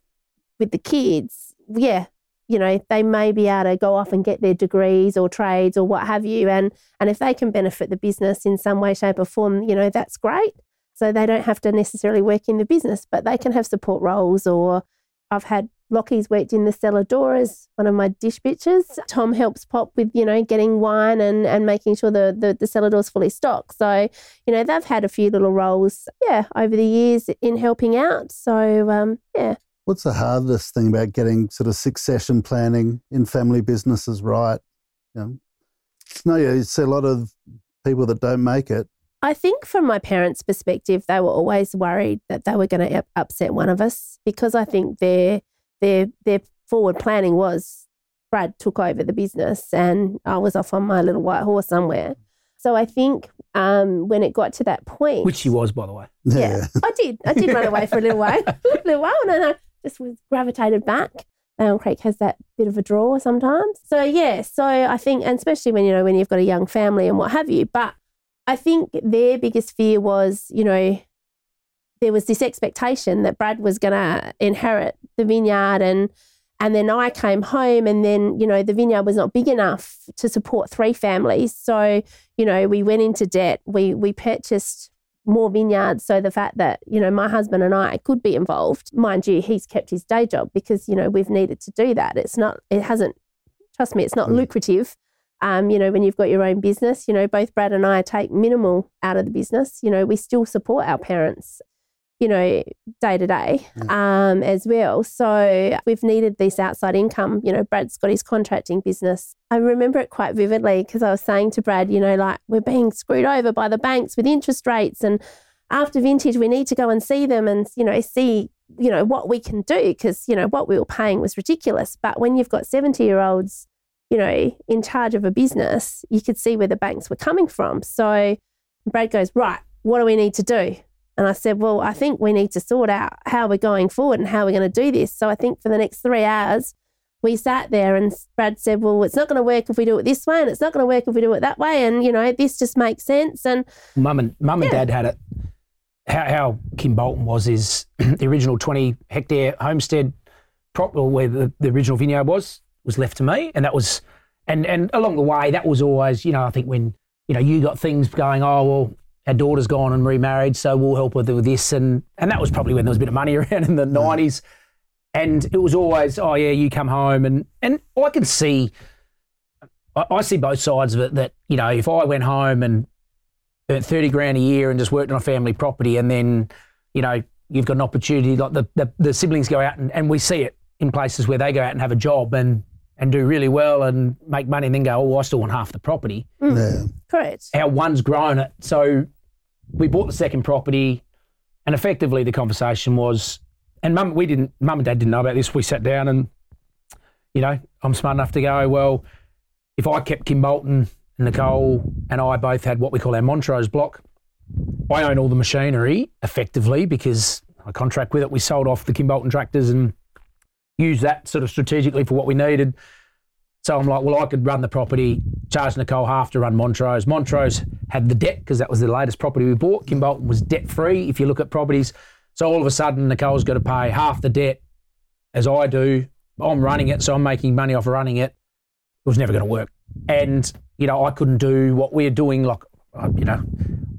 With the kids, yeah, you know, they may be able to go off and get their degrees or trades or what have you. And and if they can benefit the business in some way, shape, or form, you know, that's great. So they don't have to necessarily work in the business, but they can have support roles or I've had Lockie's worked in the cellar door as one of my dish bitches. Tom helps Pop with, you know, getting wine and, and making sure the, the, the cellar door's fully stocked. So, you know, they've had a few little roles, yeah, over the years in helping out. So, um, yeah. What's the hardest thing about getting sort of succession planning in family businesses right? You know, no, you see a lot of people that don't make it. I think from my parents' perspective, they were always worried that they were going to upset one of us because I think their their their forward planning was Brad took over the business and I was off on my little white horse somewhere. So I think um, when it got to that point, Which she was, by the way. yeah, I did. I did run away for a little while, a little while, and then I just was gravitated back. Langhorne Creek has that bit of a draw sometimes. So yeah, so I think, and especially when you know when you've got a young family and what have you. But I think their biggest fear was, you know, there was this expectation that Brad was going to inherit the vineyard and and then I came home and then you know the vineyard was not big enough to support three families. So you know we went into debt. We we purchased more vineyards. So the fact that you know my husband and I could be involved mind you he's kept his day job because you know we've needed to do that. It's not it hasn't trust me it's not lucrative. Um, you know, when you've got your own business, you know, both Brad and I take minimal out of the business. You know, we still support our parents you know, day to day um, as well. So we've needed this outside income. You know, Brad's got his contracting business. I remember it quite vividly because I was saying to Brad, you know, like we're being screwed over by the banks with interest rates. And after vintage, we need to go and see them and, you know, see, you know, what we can do because, you know, what we were paying was ridiculous. But when you've got 70 year olds, you know, in charge of a business, you could see where the banks were coming from. So Brad goes, right, what do we need to do? And I said, Well, I think we need to sort out how we're going forward and how we're going to do this. So I think for the next three hours, we sat there and Brad said, Well, it's not going to work if we do it this way, and it's not going to work if we do it that way. And, you know, this just makes sense. And Mum and mum and dad had it. How, how Kimbolton was is the original 20 hectare homestead prop, or where the, the original vineyard was, was left to me. And that was, and, and along the way, that was always, you know, I think when, you know, you got things going, oh, well, our daughter's gone and remarried, so we'll help her with this. And, and that was probably when there was a bit of money around in the hmm. 90s. And it was always, oh, yeah, you come home. And, and I can see, I, I see both sides of it that, you know, if I went home and earned 30 grand a year and just worked on a family property and then, you know, you've got an opportunity, like the, the, the siblings go out and, and we see it in places where they go out and have a job and, and do really well and make money and then go, oh, I still want half the property. Mm. Yeah. correct. How one's grown it. So we bought the second property and effectively the conversation was, and mum, we didn't, mum and dad didn't know about this. We sat down and, you know, I'm smart enough to go, well, if I kept Kimbolton and Nicole and I both had what we call our Montrose block, I own all the machinery effectively because I contract with it. We sold off the Kimbolton tractors and used that sort of strategically for what we needed. So I'm like, well, I could run the property, charge Nicole half to run Montrose. Montrose had the debt because that was the latest property we bought. Kimbolton was debt free if you look at properties. So all of a sudden, Nicole's got to pay half the debt as I do. I'm running it, so I'm making money off running it. It was never going to work. And, you know, I couldn't do what we're doing. Like, you know,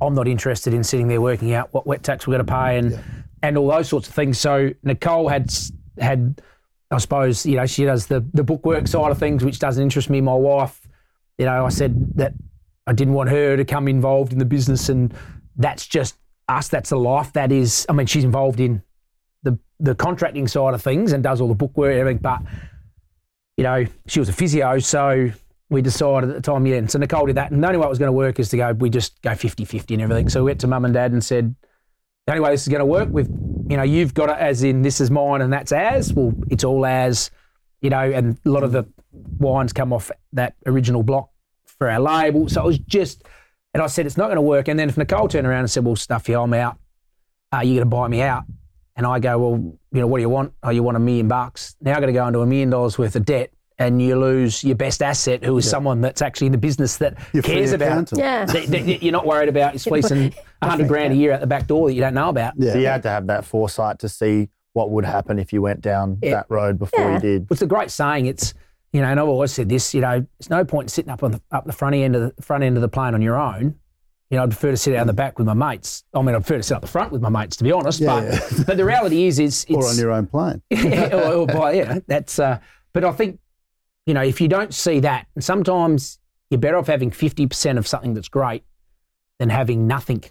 I'm not interested in sitting there working out what wet tax we're going to pay and, and all those sorts of things. So Nicole had, had, I suppose, you know, she does the, the bookwork side of things, which doesn't interest me. My wife, you know, I said that I didn't want her to come involved in the business, and that's just us. That's the life. That is, I mean, she's involved in the the contracting side of things and does all the bookwork and everything. But you know, she was a physio, so we decided at the time, yeah. And so Nicole did that, and the only way it was going to work is to go. We just go 50-50 and everything. So we went to mum and dad and said, the only way this is going to work with, you know, you've got it as in this is mine and that's ours. Well, it's all ours, you know, and a lot of the wines come off that original block for our label. So it was just, and I said, it's not going to work. And then if Nicole turned around and said, well, stuff you, I'm out. Are you going to buy me out? And I go, well, you know, what do you want? Oh, you want a million bucks. Now I'm going to go into a million dollars worth of debt and you lose your best asset, who is someone that's actually in the business that Your cares about. Yeah. that- that you're not worried about fleecing a hundred grand a year out the back door that you don't know about. Yeah. So you had to have that foresight to see what would happen if you went down Yeah. that road before Yeah. you did. It's a great saying. It's you know, and I've always said this. You know, it's no point sitting up on the up the front end of the front end of the plane on your own. you know, I'd prefer to sit out the back with my mates. I mean, I'd prefer to sit up the front with my mates, to be honest. Yeah, but yeah. but the reality is, is it's or on your own plane. yeah, or, or by, yeah, that's. Uh, but I think, you know, if you don't see that, and sometimes you're better off having fifty percent of something that's great than having nothing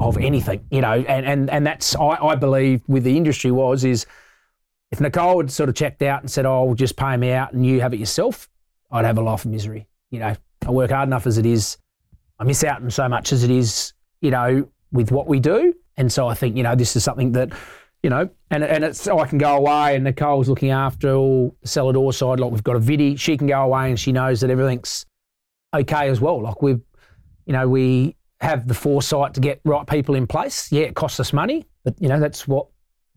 of anything. You know, and and and that's I, I believe with the industry was is if Nicole had sort of checked out and said, "Oh, well, just pay me out and you have it yourself," I'd have a life of misery. You know, I work hard enough as it is. I miss out on so much as it is. You know, with what we do, and so I think you know this is something that you know, and and it's I can go away and Nicole's looking after all the cellar door side. Like we've got a viddy, she can go away and she knows that everything's okay as well. Like we've, you know, we have the foresight to get right people in place. Yeah, it costs us money, but you know that's what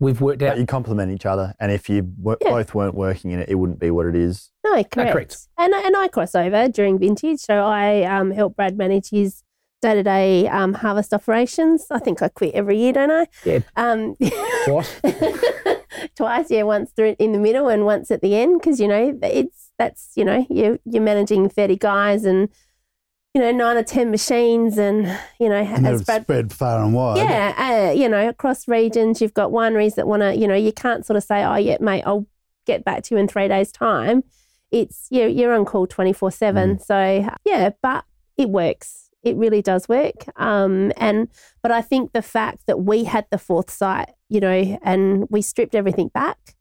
we've worked out. But you complement each other, and if you w- Yeah. both weren't working in it, it wouldn't be what it is. No, correct. correct. And and I cross over during vintage, so I um, help Brad manage his day to day harvest operations. I think I quit every year, don't I? Yeah. Um, Twice. twice, yeah. Once through in the middle and once at the end, because you know it's that's you know you you're managing thirty guys and you know nine or ten machines, and you know And as Brad spread far and wide. yeah, uh, you know, across regions, you've got wineries that want to, you know, you can't sort of say, oh, yeah, mate, I'll get back to you in three days' time. It's you're, you're on call 24 7. So, yeah, but it works. It really does work. Um, and, but I think the fact that we had the fourth site, you know, and we stripped everything back,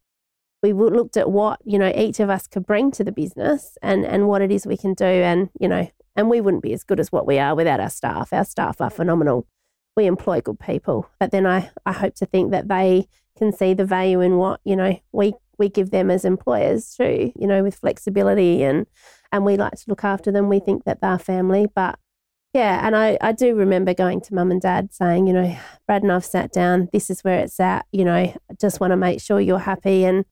we looked at what, you know, each of us could bring to the business and, and what it is we can do. And, you know, and we wouldn't be as good as what we are without our staff. Our staff are phenomenal we employ good people. But then I, I hope to think that they can see the value in what, you know, we, we give them as employers too, you know, with flexibility and and we like to look after them. We think that they're family. But yeah, and I, I do remember going to mum and dad saying, you know, Brad and I've sat down, this is where it's at, you know, I just want to make sure you're happy and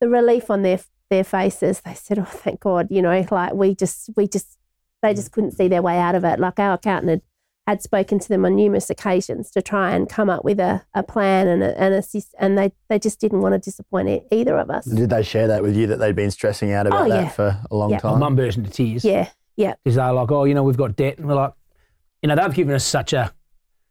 the relief on their their faces, they said, Oh, thank God, you know, like we just we just they just couldn't see their way out of it. Like our accountant had had spoken to them on numerous occasions to try and come up with a, a plan and a, and assist, and they, they just didn't want to disappoint e- either of us. Did they share that with you that they'd been stressing out about Oh, that yeah. for a long Yeah. My time? mum burst into tears. Yeah, yeah, because they're like, oh, you know, we've got debt, and we're like, you know, they've given us such a,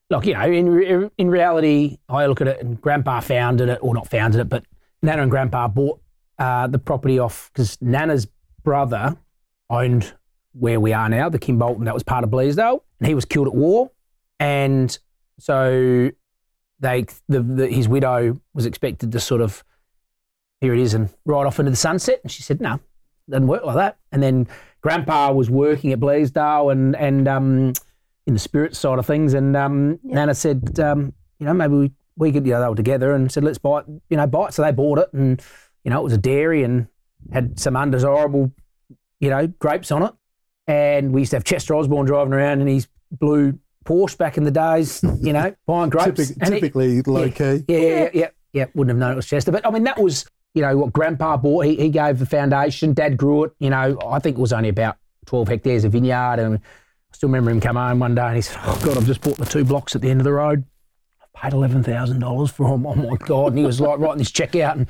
like, you know, in in reality, I look at it, and Grandpa founded it, or not founded it, but Nana and Grandpa bought uh, the property off because Nana's brother owned where we are now, the Kimbolton, that was part of Bleasdale, and he was killed at war, and so they, the, the his widow was expected to sort of, here it is, and ride off into the sunset, and she said, no, doesn't work like that, and then Grandpa was working at Bleasdale and and um, in the spirit side of things, and um, Yeah. Nana said, um, you know, maybe we, we could, you know, they were together and said, let's buy it, you know, buy it. So they bought it, and you know, it was a dairy and had some undesirable, you know, grapes on it, and we used to have Chester Osborn driving around in his blue Porsche back in the days, you know, buying grapes. Typic- And it- typically low yeah. key. yeah, yeah, yeah, yeah. Wouldn't have known it was Chester, but I mean that was you know what Grandpa bought. He, he gave the foundation. Dad grew it. You know, I think it was only about twelve hectares of vineyard, and I still remember him come home one day and he said, "Oh God, I've just bought the two blocks at the end of the road. I've paid eleven thousand dollars for them. Oh my God!" And he was like writing this check out, and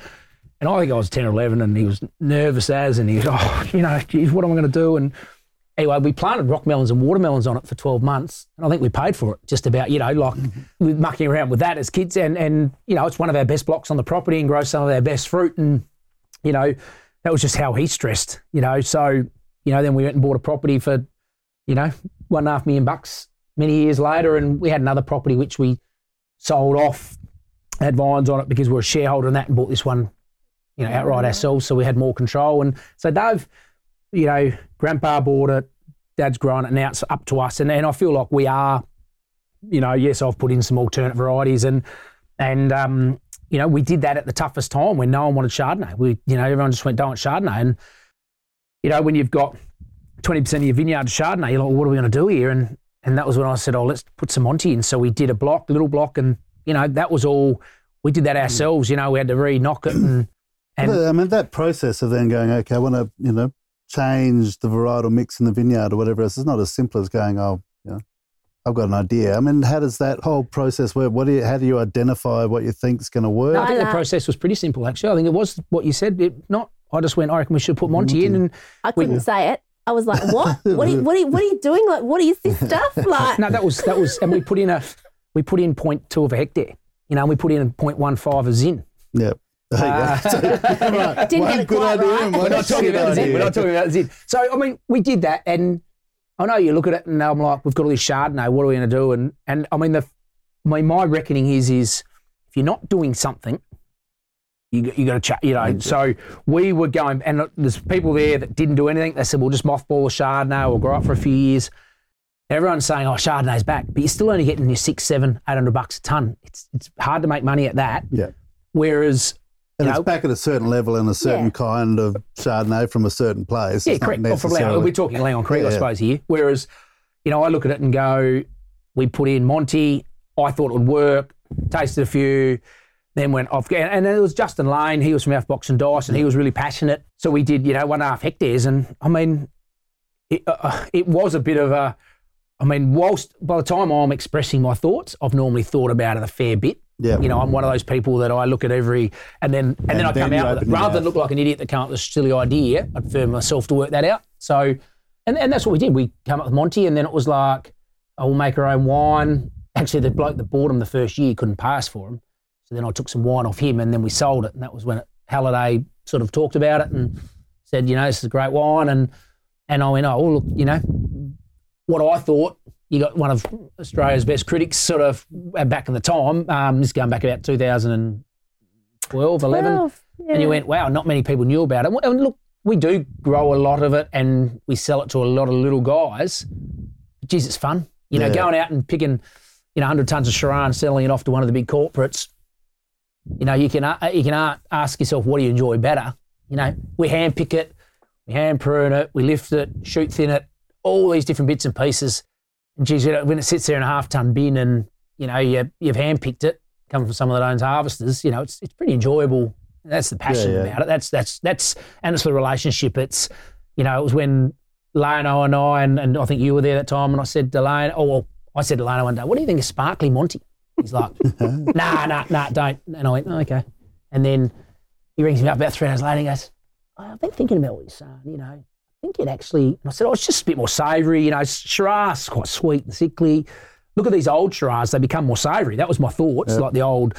and I think I was ten or eleven, and he was nervous as, and he was, "Oh, you know, geez, what am I going to do?" And anyway, we planted rock melons and watermelons on it for 12 months. And I think we paid for it just about, you know, like mm-hmm. we were mucking around with that as kids. And, and, you know, it's one of our best blocks on the property and grows some of our best fruit. And, you know, that was just how he stressed, you know. So, you know, then we went and bought a property for, you know, one and a half million bucks many years later. And we had another property which we sold off, had vines on it because we were a shareholder in that and bought this one, you know, outright mm-hmm. ourselves. So we had more control. And so they've, you know, grandpa bought it, dad's grown it, and now it's up to us. And, and I feel like we are, you know, yes, I've put in some alternate varieties and, and, um, you know, we did that at the toughest time when no one wanted Chardonnay. We, you know, everyone just went, don't want Chardonnay. And, you know, when you've got 20% of your vineyard Chardonnay, you're like, well, what are we going to do here? And, and that was when I said, oh, let's put some Monty in. So we did a block, little block, and, you know, that was all, we did that ourselves. You know, we had to re-knock it and, and I mean, that process of then going, okay, I want to, you know, change the varietal mix in the vineyard or whatever else. It's not as simple as going, oh, you know, I've got an idea. I mean, how does that whole process work? What do you, how do you identify what you think is going to work? No, I think the process was pretty simple, actually. I think it was what you said. It, not, I just went, I reckon we should put Monty in. And I couldn't say it. I was like, what? what, are you, what, are you, what are you doing? Like, what is this stuff? Like, No, that was that was, and we put in a we put in point two of a hectare. You know, and we put in point one five of zin. Yeah. Ah. Right, Didn't one get it good quite right. We're not talking about idea. We're not talking about zin. So I mean, we did that, and I know you look at it, and I'm like, we've got all this Chardonnay. What are we going to do? And and I mean, the I mean, my reckoning is is if you're not doing something, you you got to chat. You know, so we were going, and there's people there that didn't do anything. They said, we'll just mothball the Chardonnay. We'll grow up for a few years. Everyone's saying, "Oh, Chardonnay's back," but you're still only getting your six, seven, eight hundred bucks a ton. It's it's hard to make money at that. Yeah. Whereas, And it's back at a certain level and a certain Yeah. kind of Chardonnay from a certain place. Yeah, It's correct. Well, from Langhorne, we're talking Langhorne Creek, I suppose, here. Whereas, you know, I look at it and go, we put in Monty. I thought it would work. Tasted a few, then went off. And, and it was Justin Lane. He was from Box and Dice, and he was really passionate. So we did, you know, one and a half hectares. And I mean, it, uh, it was a bit of a. I mean, whilst by the time I'm expressing my thoughts, I've normally thought about it a fair bit. Yeah. You know, I'm one of those people that I look at every, and then and, then I then come out with it. Rather than look like an idiot that came up with a silly idea, I prefer myself to work that out. So, and, and that's what we did. We came up with Monty, and then it was like, I will make our own wine. Actually, the bloke that bought him the first year couldn't pass for him. So then I took some wine off him, and then we sold it. And that was when it, Halliday sort of talked about it and said, you know, this is a great wine. And and I went, oh, well, look, you know, what I thought. You got one of Australia's best critics, sort of uh, back in the time. Um, this is going back about 2012, 11 12, and you went, wow, not many people knew about it. And look, we do grow a lot of it and we sell it to a lot of little guys. But geez, it's fun. You know, Yeah. going out and picking, you know, 100 tons of Shiraz and selling it off to one of the big corporates. You know, you can uh, you can uh, ask yourself, what do you enjoy better? You know, we hand pick it, we hand prune it, we lift it, shoot thin it, all these different bits and pieces. And geez, you know, when it sits there in a half ton bin and, you know, you, you've hand picked it, coming from someone that owns harvesters, you know, it's, it's pretty enjoyable. That's the passion yeah. about it. That's, that's, that's, and it's the relationship. It's, you know, it was when Lano and I, and, and I think you were there that time, and I said to Lano, oh, well, I said to Lano one day, what do you think of Sparkly Monty? He's like, nah, nah, nah, don't. And I went, oh, okay. And then he rings me up about three hours later and goes, "Oh, I've been thinking about what you're saying, you know. I think it actually, and I said, oh, it's just a bit more savoury, you know, Shiraz quite sweet and sickly. Look at these old Shiraz, they become more savoury. That was my thoughts, like the old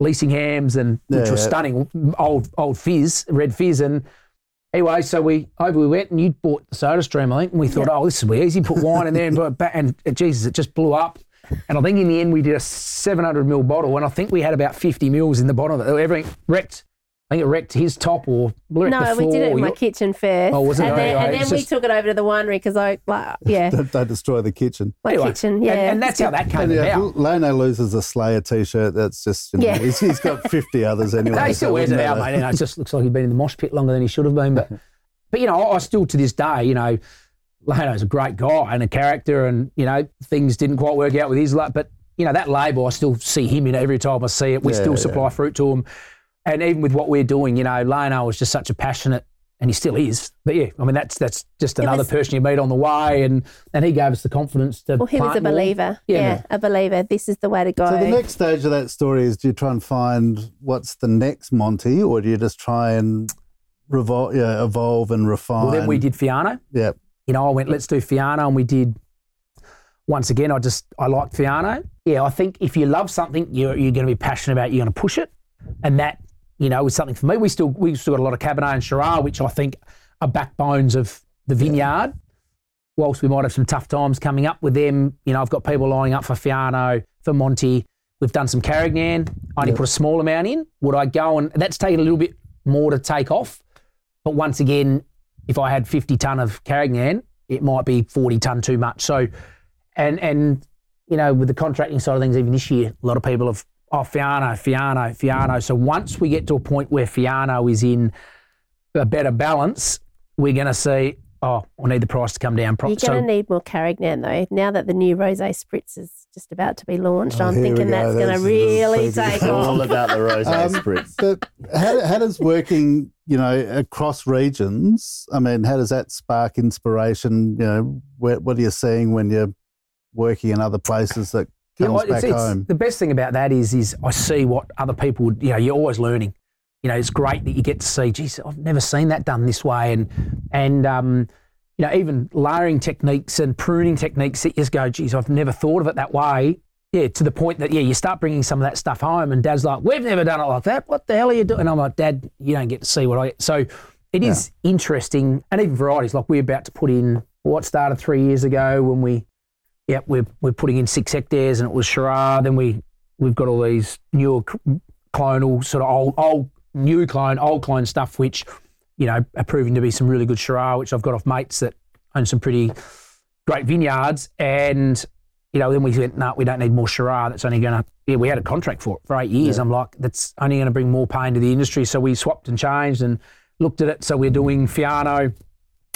Leasinghams and which Yeah, was yeah. stunning, old old fizz, red fizz. And anyway, so we over we went and you bought the soda stream, I think, and we thought, oh, this is easy, put wine in there and, put- and uh, Jesus, it just blew up. And I think in the end we did a 700 ml bottle, and I think we had about 50 mils in the bottom of it. Everything wrecked. I think it wrecked his top or blew wrecked the No, floor. we did it in or my your- kitchen first. Oh, was it? And then, Anyway, and then we just- took it over to the winery because I, like, yeah, Don't, don't destroy the kitchen. my Anyway, kitchen, yeah. And, and that's how that came And yeah, about. Leno loses a Slayer t-shirt. That's just, you know, Yeah. he's, he's got 50 others anyway. No, he so still wears it wouldn't out, mate. You know, it just looks like he's been in the mosh pit longer than he should have been. But, but you know, I, I still to this day, you know, Leno's a great guy and a character, and you know, things didn't quite work out with his luck. But you know, that label, I still see him in it every time I see it. We Yeah, still yeah. supply fruit to him, and even with what we're doing, you know, Leno was just such a passionate. And he still is, but yeah, I mean that's that's just another was- person you meet on the way, and and he gave us the confidence to. well, he was a more. believer. Yeah. Yeah, a believer. This is the way to go. So the next stage of that story is do you try and find what's the next Monty or do you just try and revol- yeah, evolve and refine? Well, then we did Fiano. Yeah. you know, I went, let's do Fiano, and we did. Once again, I just I liked Fiano. Yeah, I think if you love something, you're you're going to be passionate about. it, You're going to push it, and that you know was something for me. We still we still got a lot of Cabernet and Shiraz, which I think are backbones of the vineyard. Whilst we might have some tough times coming up with them, you know, I've got people lining up for Fiano, for Monty. We've done some Carignan. I only put a small amount in. Would I go and that's taken a little bit more to take off. But once again, if I had 50 ton of Carignan, it might be 40 ton too much. So, and and you know, with the contracting side of things, even this year, a lot of people have oh Fiano, Fiano, Fiano. So once we get to a point where Fiano is in a better balance, we're going to see. Oh, I need the price to come down. Pro- You're going to need more Carignan though. Now that the new rosé spritz is just about to be launched, Oh, I'm thinking go. that's going to really preview. take All off. about the rose Um, spritz. But how, how does working, you know, across regions, I mean, how does that spark inspiration? You know, where, what are you seeing when you're working in other places that Yeah, back it's- it's-? The best thing about that is, is I see what other people. would, You know, you're always learning. You know, it's great that you get to see. Geez, I've never seen that done this way, and and um, you know, even layering techniques and pruning techniques that you just go, geez, I've never thought of it that way. Yeah, to the point that, yeah, you start bringing some of that stuff home and dad's like, we've never done it like that. What the hell are you doing? And I'm like, dad, you don't get to see what I, so it is interesting. And even varieties, like we're about to put in what started three years ago when we, yep, we're, we're putting in six hectares and it was Shiraz. Then we, we've got all these newer clonal, sort of old, old, new clone, old clone stuff, which, you know, are proving to be some really good Shiraz, which I've got off mates that own some pretty great vineyards. And, you know, then we went, no, we don't need more Shiraz. That's only going to, yeah, we had a contract for it for eight years. I'm like, that's only going to bring more pain to the industry. So we swapped and changed and looked at it. So we're doing Fiano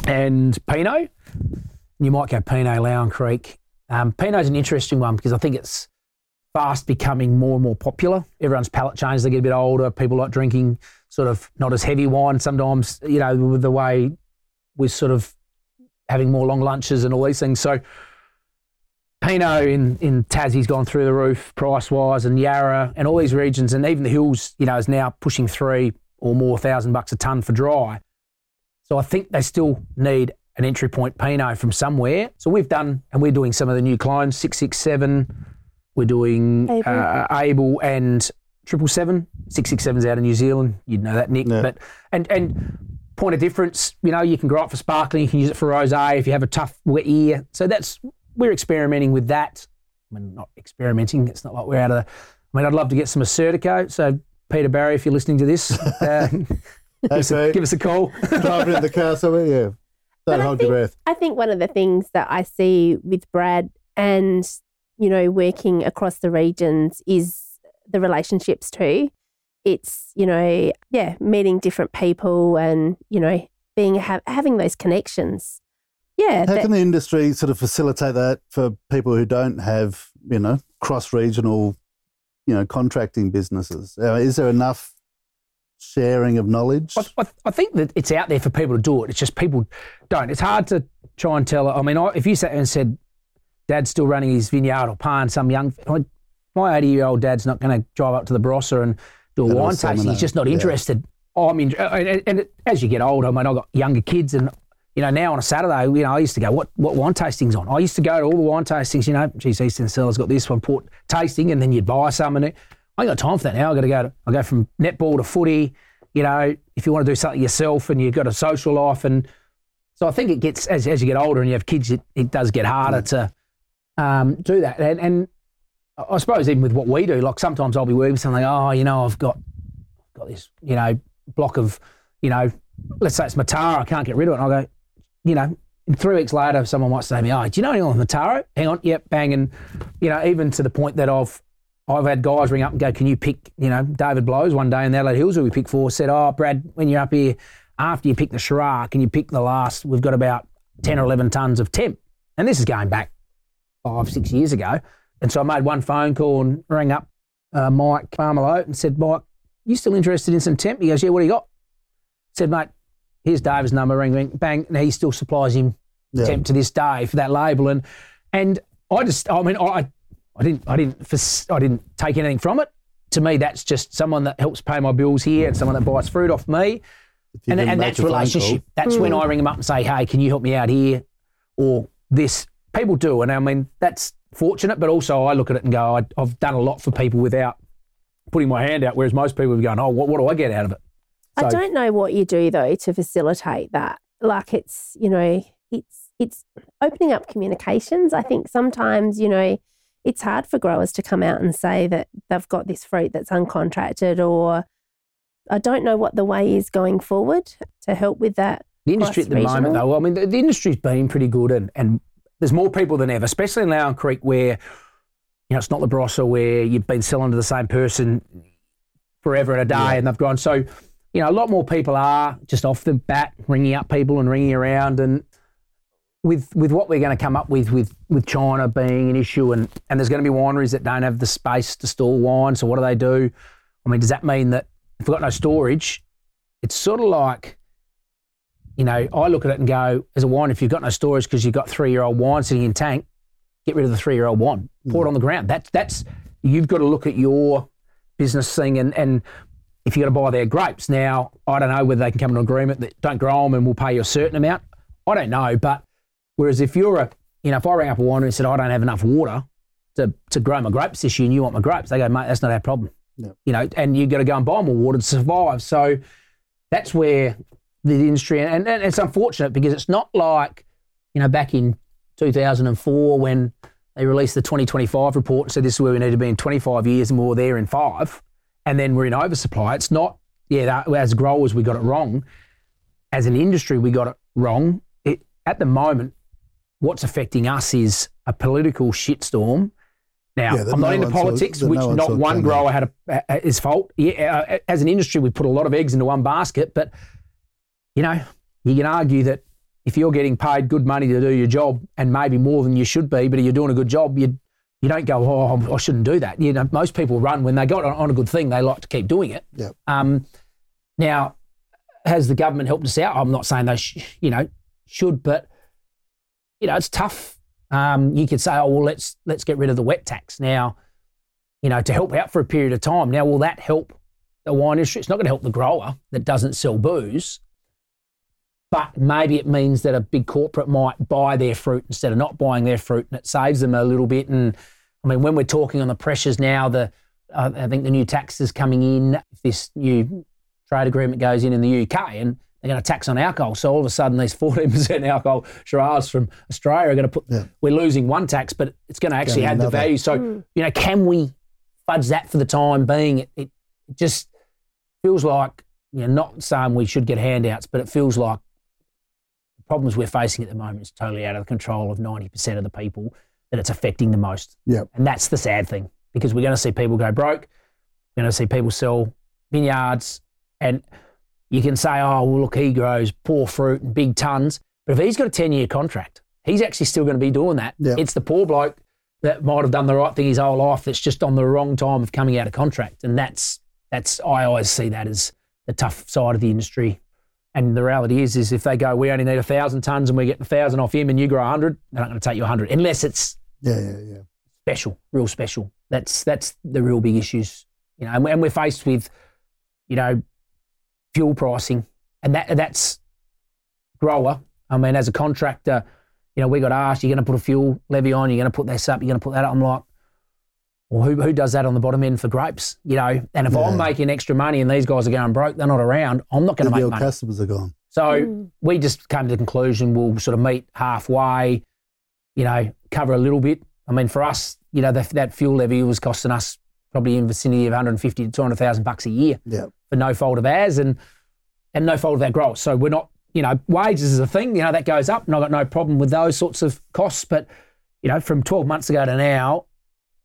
and Pinot. You might go Pinot, Langhorne Creek. Um, Pinot's an interesting one because I think it's fast becoming more and more popular. Everyone's palate changes, they get a bit older. People like drinking sort of not as heavy wine sometimes, you know, with the way we're sort of having more long lunches and all these things. So Pinot in, in Tassie's gone through the roof price wise and Yarra and all these regions and even the hills, you know, is now pushing three or more thousand bucks a ton for dry. So I think they still need an entry point Pinot from somewhere. So we've done, and we're doing some of the new clones, 667. We're doing Abel. uh, Abel and triple seven. Six six out of New Zealand. You'd know that, Nick. Yeah. But and and point of difference, you know, you can grow it for sparkling. You can use it for rosé if you have a tough wet ear. So that's we're experimenting with that. I mean, not experimenting. It's not like we're out of. I mean, I'd love to get some Assyrtiko. So Peter Barry, if you're listening to this, uh, give, us a, Okay. give us a call. Driving in the car somewhere, yeah. Don't I hold think, your breath. I think one of the things that I see with Brad and, you know, working across the regions is the relationships too. It's, you know, yeah, meeting different people and, you know, being ha- having those connections. Yeah. How that- can the industry sort of facilitate that for people who don't have, you know, cross-regional, you know, contracting businesses? Uh, is there enough sharing of knowledge? I, I, I think that it's out there for people to do it. It's just people don't. It's hard to try and tell. I mean, I, if you sat there and said, "Dad's still running his vineyard or palm some young," I, my eighty-year-old dad's not going to drive up to the Barossa and do a wine tasting. He's just not yeah. interested. I'm in, and, and as you get older, I mean, I've got younger kids, and you know, now on a Saturday, you know, I used to go, what what wine tastings on? I used to go to all the wine tastings. You know, geez, Eastern Cellar's got this one, port tasting, and then you'd buy some, and it, I got time for that now. I got to go. I go from netball to footy. You know, if you want to do something yourself, and you've got a social life, and so I think it gets as as you get older and you have kids, it, it does get harder to um, do that. And, and I suppose even with what we do, like sometimes I'll be working something. Oh, you know, I've got got this, you know, block of, you know, let's say it's Mataro. I can't get rid of it. And I go, you know, three weeks later, someone might say to me, "Oh, do you know anyone with Mataro?" Hang on, yep, bang, and you know, even to the point that I've I've had guys ring up and go, "Can you pick?" You know, David Blows one day in the Adelaide Hills, who we picked for, said, "Oh, Brad, when you're up here, after you pick the Shiraz, can you pick the last? We've got about ten or eleven tons of temp, and this is going back five, six years ago." And so I made one phone call and rang up uh, Mike Farmilo and said, "Mike, you still interested in some temp?" He goes, "Yeah, what do you got?" said, "Mate, here's David's number, ring, ring, bang, and he still supplies him Yeah. temp to this day for that label. And and I just, I mean, I, I didn't, I didn't, I didn't take anything from it. To me, that's just someone that helps pay my bills here and someone that buys fruit off me, and, and that's a call. relationship. That's when hmm. I ring them up and say, "Hey, can you help me out here?" Or this. People do, and I mean that's fortunate, but also I look at it and go, I, I've done a lot for people without putting my hand out. Whereas most people are going, "Oh, what, what do I get out of it?" I don't know what you do though to facilitate that. Like it's, you know, it's it's opening up communications. I think sometimes, you know, it's hard for growers to come out and say that they've got this fruit that's uncontracted or I don't know what the way is going forward to help with that. The industry at the moment, though, I mean, the, the industry's been pretty good, and, and there's more people than ever, especially in Langhorne Creek, where you know it's not the Barossa where you've been selling to the same person forever and a day, and they've gone. So, you know, a lot more people are just off the bat ringing up people and ringing around, and with with what we're going to come up with with with China being an issue, and and there's going to be wineries that don't have the space to store wine. So what do they do? I mean, does that mean that if we've got no storage, it's sort of like you know, I look at it and go, as a wine, if you've got no storage because you've got three year old wine sitting in tank, get rid of the three year old wine, mm. pour it on the ground. That's that's you've got to look at your business thing and and if you got to buy their grapes now, I don't know whether they can come to an agreement that don't grow them and we'll pay you a certain amount. I don't know, but whereas if you're a, you know, if I rang up a winery and said oh, I don't have enough water to, to grow my grapes this year, and you want my grapes, they go, mate, that's not our problem. You know, and you've got to go and buy more water to survive. So that's where the industry, and, and it's unfortunate because it's not like, you know, back in 2004 when they released the 2025 report and said this is where we need to be in 25 years and we we're there in five, and then we're in oversupply. It's not, yeah, that, as growers, we got it wrong. As an industry, we got it wrong. It, at the moment, what's affecting us is a political shitstorm. Now, Yeah, I'm not no into politics, no which one not one grower had a, a, his fault. Yeah, uh, as an industry, we put a lot of eggs into one basket, but you know, you can argue that if you're getting paid good money to do your job and maybe more than you should be, but you're doing a good job, you you don't go, oh, I shouldn't do that. You know, most people run when they got on a good thing, they like to keep doing it. Yep. Um, now, has the government helped us out? I'm not saying they, sh- you know, should, but you know, it's tough. Um, you could say, oh well, let's let's get rid of the wet tax now. You know, to help out for a period of time. Now, will that help the wine industry? It's not going to help the grower that doesn't sell booze, but maybe it means that a big corporate might buy their fruit instead of not buying their fruit, and it saves them a little bit. And I mean, when we're talking on the pressures now, the I think the new taxes coming in, if this new trade agreement goes in in the UK, and they're going to tax on alcohol, so all of a sudden these 14% alcohol Shiraz from Australia are going to put. Yeah. We're losing one tax, but it's going to actually Going add the value. So hmm. you know, can we fudge that for the time being? It, it just feels like you know, not saying we should get handouts, but it feels like the problems we're facing at the moment is totally out of the control of 90% of the people that it's affecting the most. Yep. And that's the sad thing because we're going to see people go broke. We're going to see people sell vineyards. And you can say, oh, well, look, he grows poor fruit and big tons. But if he's got a 10 year contract, he's actually still going to be doing that. Yep. It's the poor bloke that might have done the right thing his whole life that's just on the wrong time of coming out of contract. And that's, that's I always see that as the tough side of the industry. And the reality is, is if they go, we only need a thousand tons and we get a thousand off him, and you grow a hundred, they're not going to take you a hundred unless it's Yeah, yeah, yeah. special, real special. That's that's the real big issues, you know. And, and we're faced with, you know, fuel pricing, and that that's grower. I mean, as a contractor, you know, we got asked, you're going to put a fuel levy on, you're going to put this up, you're going to put that up. I'm like, well, who, who does that on the bottom end for grapes? You know, and if I'm making extra money and these guys are going broke, they're not around, I'm not going to make your money. customers are gone. So hmm. we just came to the conclusion we'll sort of meet halfway, you know, cover a little bit. I mean, for us, you know, that, that fuel levy was costing us probably in vicinity of 150 to 200,000 bucks a year Yeah. for no fault of ours and and no fault of our growers. So we're not, you know, wages is a thing, you know, that goes up and I've got no problem with those sorts of costs. But, you know, from 12 months ago to now,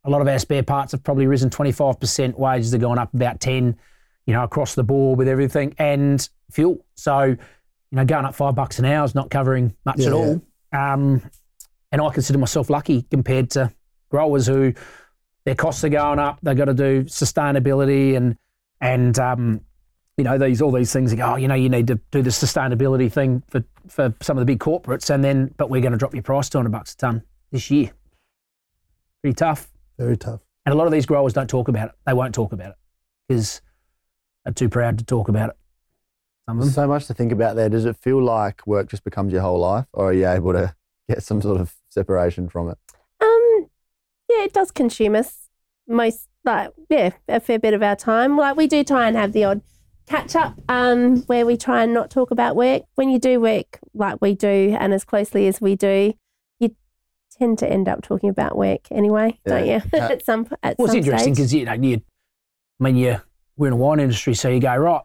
a lot of our spare parts have probably risen 25%. Wages are going up about 10, you know, across the board with everything and fuel. So, you know, going up five bucks an hour is not covering much Yeah, at all. Um, and I consider myself lucky compared to growers who their costs are going up. They've got to do sustainability and and um, you know these all these things. That go, oh, you know, you need to do the sustainability thing for for some of the big corporates, and then but we're going to drop your price two hundred bucks a ton this year. Pretty tough. Very tough. And a lot of these growers don't talk about it. They won't talk about it because they're too proud to talk about it. Some of them. So much to think about there. Does it feel like work just becomes your whole life, or are you able to get some sort of separation from it? Yeah, it does consume us most, like, yeah, a fair bit of our time. Like, we do try and have the odd catch up um, where we try and not talk about work. When you do work like we do and as closely as we do, you tend to end up talking about work anyway, don't you? Yeah. at some at Well, it's interesting because you know, you, I mean, you we're in a wine industry, so you go right.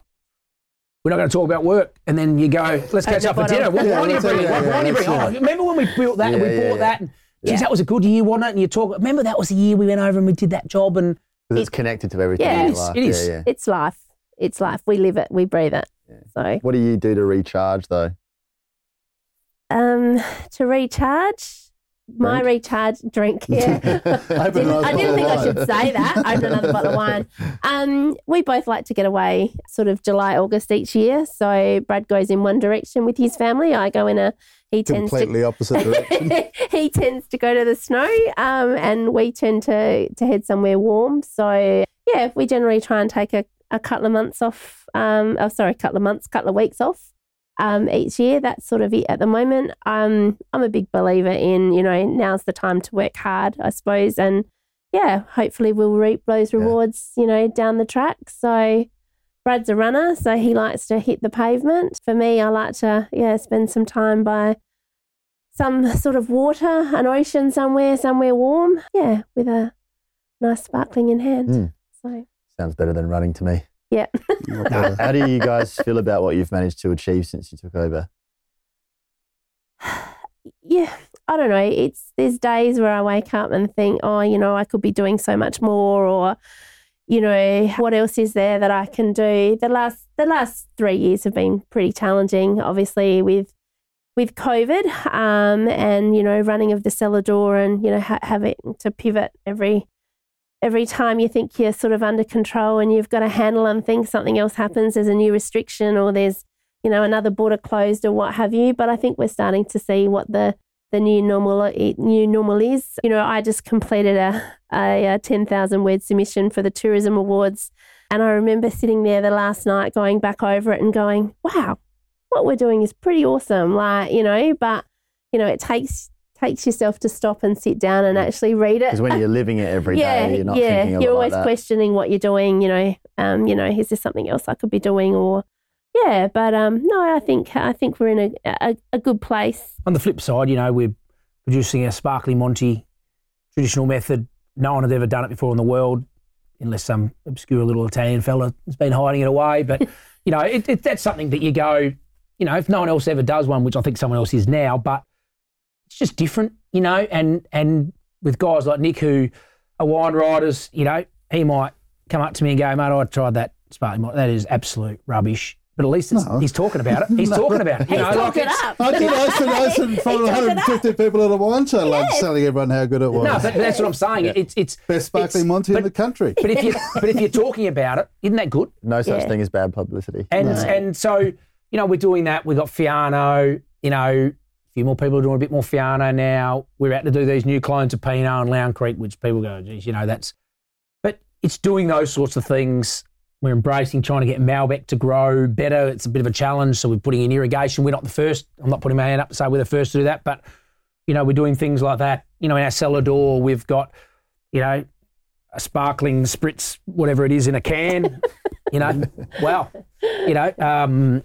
We're not going to talk about work, and then you go, let's catch up for dinner. What Yeah, wine are you that's it, bringing? What wine you that's bringing? Oh, remember when we built that and we Yeah, yeah, bought yeah. that? And, geez, Yeah. that was a good year, wasn't it? And you talk. Remember that was the year we went over and we did that job, and Because it's connected to everything Yeah, in it your is, life. it is. Yeah, yeah. it's life. It's life. We live it. We breathe it. Yeah. So, What do you do to recharge though? um, to recharge, my Drink? recharge drink. Yeah. I didn't, I didn't think I should say that. Open another bottle of wine. Um, we both like to get away sort of July, August each year. So Brad goes in one direction with his family. I go in a, he tends to Completely opposite direction. he tends to go to the snow, um, and we tend to to head somewhere warm. So yeah, we generally try and take a, a couple of months off. Um, oh, sorry, a couple of months, couple of weeks off. Um, each year. That's sort of it at the moment. Um, I'm a big believer in, you know, now's the time to work hard, I suppose. And yeah, hopefully we'll reap those rewards, you know, down the track. So Brad's a runner, so he likes to hit the pavement. For me, I like to, yeah, spend some time by some sort of water, an ocean somewhere, somewhere warm. Yeah, with a nice sparkling in hand. Mm. So, Sounds better than running to me. Yeah. How do you guys feel about what you've managed to achieve since you took over? yeah, I don't know. It's there's days where I wake up and think, oh, you know, I could be doing so much more, or you know, what else is there that I can do? The last the last three years have been pretty challenging, obviously with with COVID, um, and you know, running of the cellar door, and you know, ha- having to pivot every every time you think you're sort of under control and you've got a handle on things, something else happens. There's a new restriction, or there's you know another border closed, or what have you. But I think we're starting to see what the the new normal new normal is. You know, I just completed a a, a ten thousand word submission for the tourism awards, and I remember sitting there the last night, going back over it and going, "Wow, what we're doing is pretty awesome." Like you know, but you know, it takes takes yourself to stop and sit down and actually read it. Because when you're living it every day, yeah, you're not yeah, thinking a you're always like that. questioning what you're doing. You know, um, you know, is there something else I could be doing or yeah, but um, no, I think I think we're in a, a, a good place. On the flip side, you know, we're producing a sparkly Monty traditional method. No one had ever done it before in the world, unless some obscure little Italian fella has been hiding it away. But, you know, it, it, that's something that you go, you know, if no one else ever does one, which I think someone else is now, but it's just different, you know, and and with guys like Nick who are wine riders, you know, he might come up to me and go, mate, I tried that sparkling Monty. That is absolute rubbish. But at least it's, No. he's talking about it. He's talking about it. You He's know, like talking it's- up. I did. I said, I said in front of He took it 150 people at a wine show, like telling everyone how good it was. No, but that's what I'm saying. It's it's Best sparkling it's- Monty in the country. But if you but if you're talking about it, isn't that good? No such Yeah. thing as bad publicity. And No. and so you know we're doing that. We've got Fiano. You know, a few more people are doing a bit more Fiano now. We're out to do these new clones of Pinot and Langhorne Creek, which people go, geez, you know, that's. But it's doing those sorts of things. We're embracing trying to get Malbec to grow better. It's a bit of a challenge, so we're putting in irrigation. We're not the first. I'm not putting my hand up to say we're the first to do that, but you know, we're doing things like that. You know, in our cellar door, we've got, you know, a sparkling spritz, whatever it is, in a can. you know, well, you know, um,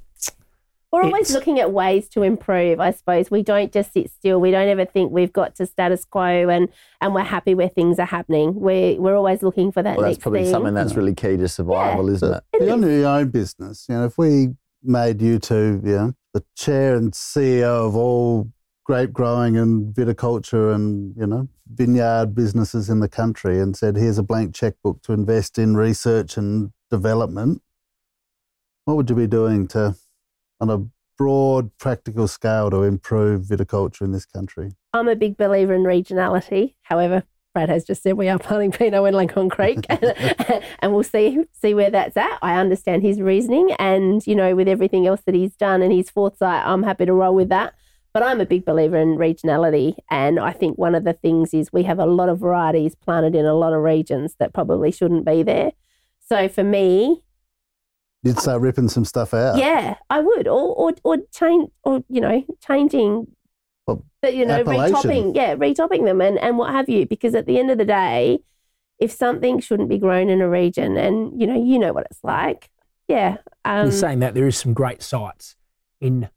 We're always It's- looking at ways to improve, I suppose. We don't just sit still. We don't ever think we've got to status quo and, and we're happy where things are happening. We're, we're always looking for that Well, that's probably thing. something that's really key to survival, isn't it? You're your own business. You know, if we made you two, you know, the chair and CEO of all grape growing and viticulture and, you know, vineyard businesses in the country and said, here's a blank checkbook to invest in research and development, what would you be doing to, on a broad, practical scale, to improve viticulture in this country? I'm a big believer in regionality. However, Brad has just said we are planting Pinot in Langhorne Creek, and we'll see see where that's at. I understand his reasoning, and you know, with everything else that he's done and his foresight, I'm happy to roll with that. But I'm a big believer in regionality, and I think one of the things is we have a lot of varieties planted in a lot of regions that probably shouldn't be there. So for me, You'd start ripping some stuff out. yeah, I would, or or or change, or you know, changing, Well, but you know, appellation. retopping, yeah, retopping them and and what have you. Because at the end of the day, if something shouldn't be grown in a region, and you know, you know what it's like, yeah, um, You're saying that there is some great sites in,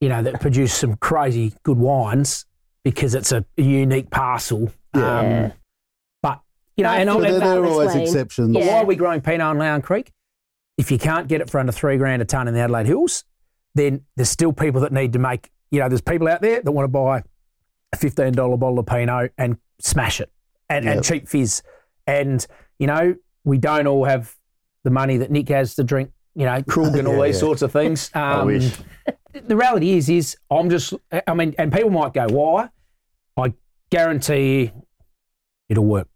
you know, that produce some crazy good wines because it's a, unique parcel. Yeah. Um, but you know, I and feel But I, there, that there are always Wayne. exceptions. but Yeah. why are we growing Pinot and Langhorne Creek? If you can't get it for under three grand a ton in the Adelaide Hills, then there's still people that need to make. You know, there's people out there that want to buy a fifteen dollar bottle of Pinot and smash it, and, Yep. and cheap fizz, and you know we don't all have the money that Nick has to drink. You know, Krug and all Yeah, these yeah. sorts of things. Um, I wish. the reality is, is I'm just. I mean, and people might go, "Why?" I guarantee it'll work.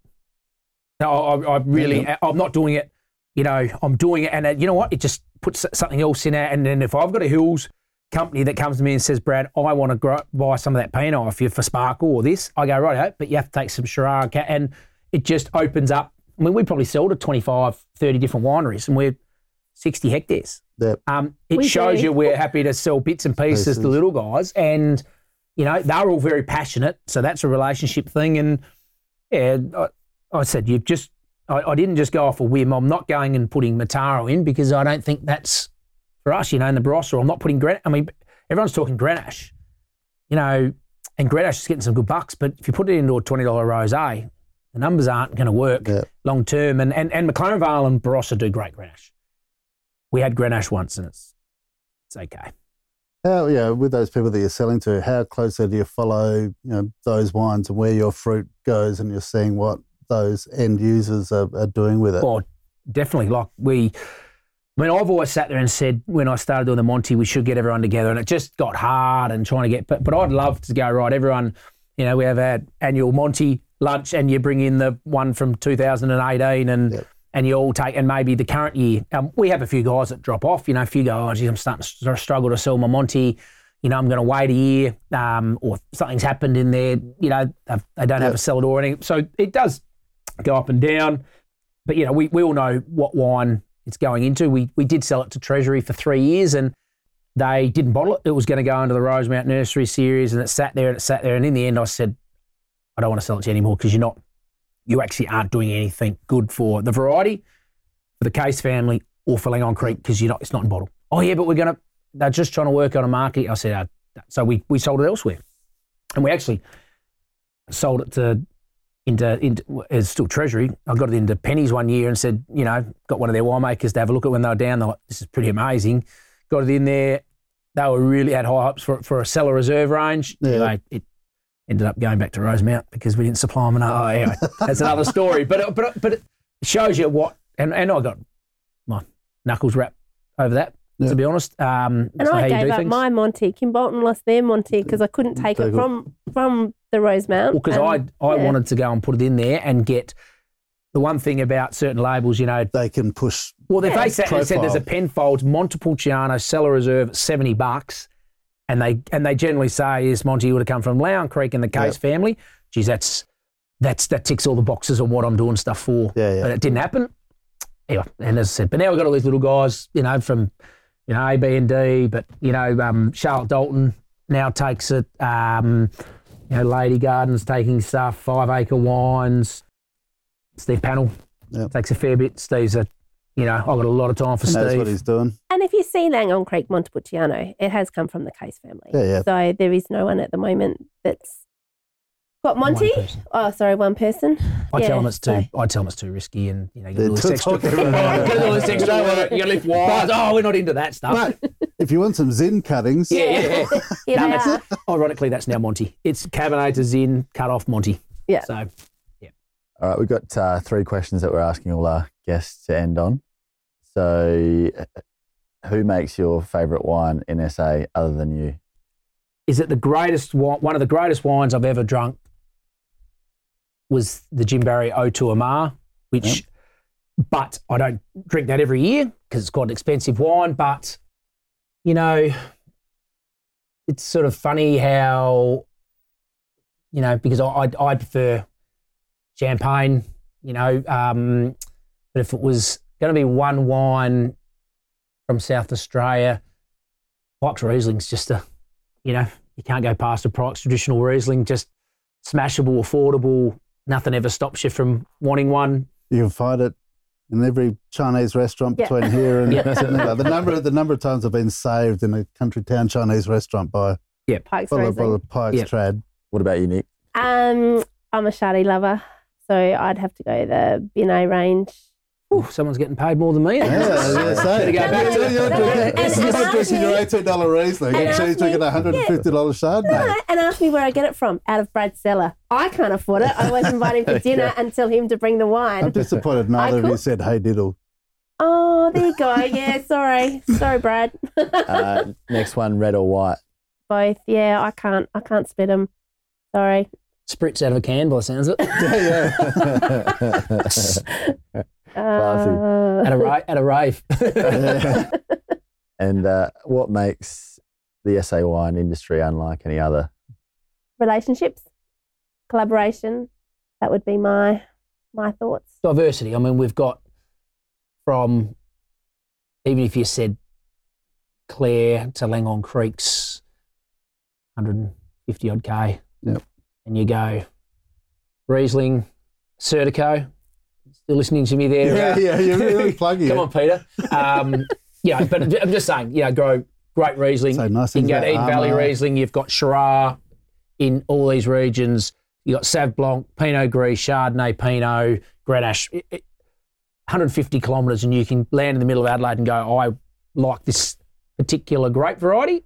No, I, I really, I'm not doing it. You know, I'm doing it, and uh, you know what? It just puts something else in there. And then if I've got a Hills company that comes to me and says, "Brad, I want to grow, buy some of that Pinot off you for Sparkle or this," I go, "Right, out, but you have to take some Shiraz," ca-" and it just opens up. I mean, we probably sell to 25, 30 different wineries, and we're 60 hectares. Yep. Um, it We shows do. you we're happy to sell bits and pieces Pieces. to little guys, and you know they're all very passionate. So that's a relationship thing. And yeah, I, I said you've just. I, I didn't just go off a whim. I'm not going and putting Mataro in because I don't think that's for us. You know, in the Barossa, I'm not putting Gran. I mean, everyone's talking Grenache. You know, and Grenache is getting some good bucks, but if you put it into a twenty dollar rosé, eh, the numbers aren't going to work Yeah. long term. And and and McLaren Vale and Barossa do great Grenache. We had Grenache once, and it's it's okay. How, yeah, with those people that you're selling to, how closely do you follow, you know, those wines and where your fruit goes, and you're seeing what those end users are, are doing with it? Well, definitely. Like we, I mean, I've always sat there and said when I started doing the Monty, we should get everyone together, and it just got hard and trying to get. But but I'd love to go right. Everyone, you know, we have our annual Monty lunch, and you bring in the one from 2018, and Yep. and you all take, and maybe the current year. Um, we have a few guys that drop off. You know, a few go, oh, geez, I'm starting to struggle to sell my Monty. You know, I'm going to wait a year, um, or something's happened in there. You know, they've- don't have a cellar door or anything. So it does go up and down. But you know, we, we all know what wine it's going into. We we did sell it to Treasury for three years, and they didn't bottle it. It was going to go into the Rosemount Nursery series, and it sat there and it sat there. And in the end, I said, I don't want to sell it to you anymore because you're not, you actually aren't doing anything good for the variety, for the Case family, or for Langhorne Creek because you're not. It's not in bottle. Oh yeah, but we're gonna. They're just trying to work on a market. I said, uh, so we we sold it elsewhere, and we actually sold it to into, into it's still Treasury. I got it into Pennies one year and said, you know, got one of their winemakers to have a look at when they were down. They're like, this is pretty amazing. Got it in there. They were really had high hopes for for a cellar reserve range. Yeah. They- it ended up going back to Rosemount because we didn't supply them enough. Oh, anyway, that's another story. But it- but it- but it shows you what. And and I got my knuckles rapped over that. Yeah. To be honest, um, And I gave up things. my Monty. Kimbolton lost their Monty because I couldn't take Take it it. from from the Rosemount. Well, because And, I I yeah. wanted to go and put it in there and get the one thing about certain labels, you know, they can push. Well, if Yeah. they said, said there's a Penfolds Montepulciano Cellar Reserve seventy bucks, and they and they generally say is Monty would have come from Langhorne Creek and the Case family. Geez, that's that's that ticks all the boxes on what I'm doing stuff for. Yeah, yeah. But it didn't happen. Anyway, and as I said, but now we've got all these little guys, you know, from you know A, B, and D. But you know, um, Charlotte Dalton now takes it. Um, you know, Lady Gardens taking stuff. Five Acre Wines. Steve Pannell Yep. takes a fair bit. Steve's a, you know, I've got a lot of time for He knows Steve. what he's doing. And if you see Langhorne Creek Montepulciano, it has come from the Case family. Yeah, yeah. So there is no one at the moment that's got Monty. Oh, sorry, one person. I Yeah, tell them it's too. so- I tell them it's too risky, and you know, you They're get all this extra. talking you get all this extra. work, You lift wires. Oh, we're not into that stuff. But if you want some Zin cuttings, yeah, yeah, yeah. Yeah, No, they that's are. Ironically, that's now Monty. It's Cabernet to Zin, cut off Monty. Yeah. So yeah. All right, we've got uh, three questions that we're asking all our guests to end on. So, uh, who makes your favourite wine in SA other than you? is it the greatest wi- one of the greatest wines I've ever drunk was the Jim Barry O2 Armagh, which, but I don't drink that every year because it's quite an expensive wine. But, you know, it's sort of funny how, you know, because I, I, I prefer champagne, you know, um, but if it was going to be one wine from South Australia, Pikes Riesling's just a, you know, you can't go past a Pikes traditional Riesling, just smashable, affordable. Nothing ever stops you from wanting one. you can find it in every Chinese restaurant Yeah. between here and Yeah. The number the number of times I've been saved in a country town Chinese restaurant by yeah Pikes full of, Riesling. full of Pike's Yeah. trad. What about you, Nick? Um, I'm a Shardy lover, so I'd have to go the Binet range. Ooh, someone's getting paid more than me. Yeah, I was gonna say. Go back to You're- you're No, drinking- and- This is and not ask drinking your me- eighteen dollar Riesling, and and ask she's drinking a hundred and fifty dollar Chardonnay. No, and ask me where I get it from. Out of Brad's cellar. I can't afford it. I always invite him for dinner and tell him to bring the I'm wine. disappointed neither of you said hey diddle. Oh, there you go. Yeah, sorry, sorry, Brad. Uh, next one, red or white? Both. Yeah, I can't. I can't split them. Sorry. Spritz out of a can by the sounds of it. Yeah, Uh, At a, ra- at a rave. and uh, what makes the SA wine industry unlike any other? relationships, collaboration. That would be my my thoughts. Diversity. I mean, we've got from, even if you said Clare to Langhorne Creeks, 150 odd K. Yep. And you go Riesling, Assyrtiko. Still listening to me there? Yeah, uh, yeah, you're really plugging Come on, Peter. Um, yeah, but I'm just saying, you know, grow great Riesling. Say nice you can things go to Eden Valley Riesling. You've got Shiraz in all these regions. You've got Sauv Blanc, Pinot Gris, Chardonnay, Pinot, Grenache. It- it- 150 kilometres, and you can land in the middle of Adelaide and go, oh, I like this particular grape variety.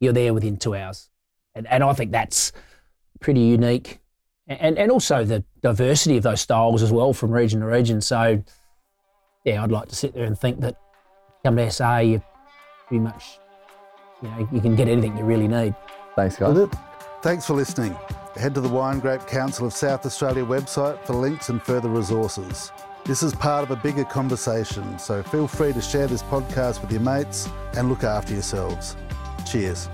You're there within two hours, and and I think that's pretty unique, and and also the diversity of those styles as well from region to region. So, yeah, I'd like to sit there and think that come to SA, you pretty much, you know, you can get anything you really need. Thanks, guys. Thanks for listening. Head to the Wine Grape Council of South Australia website for links and further resources. This is part of a bigger conversation, so feel free to share this podcast with your mates and look after yourselves. Cheers.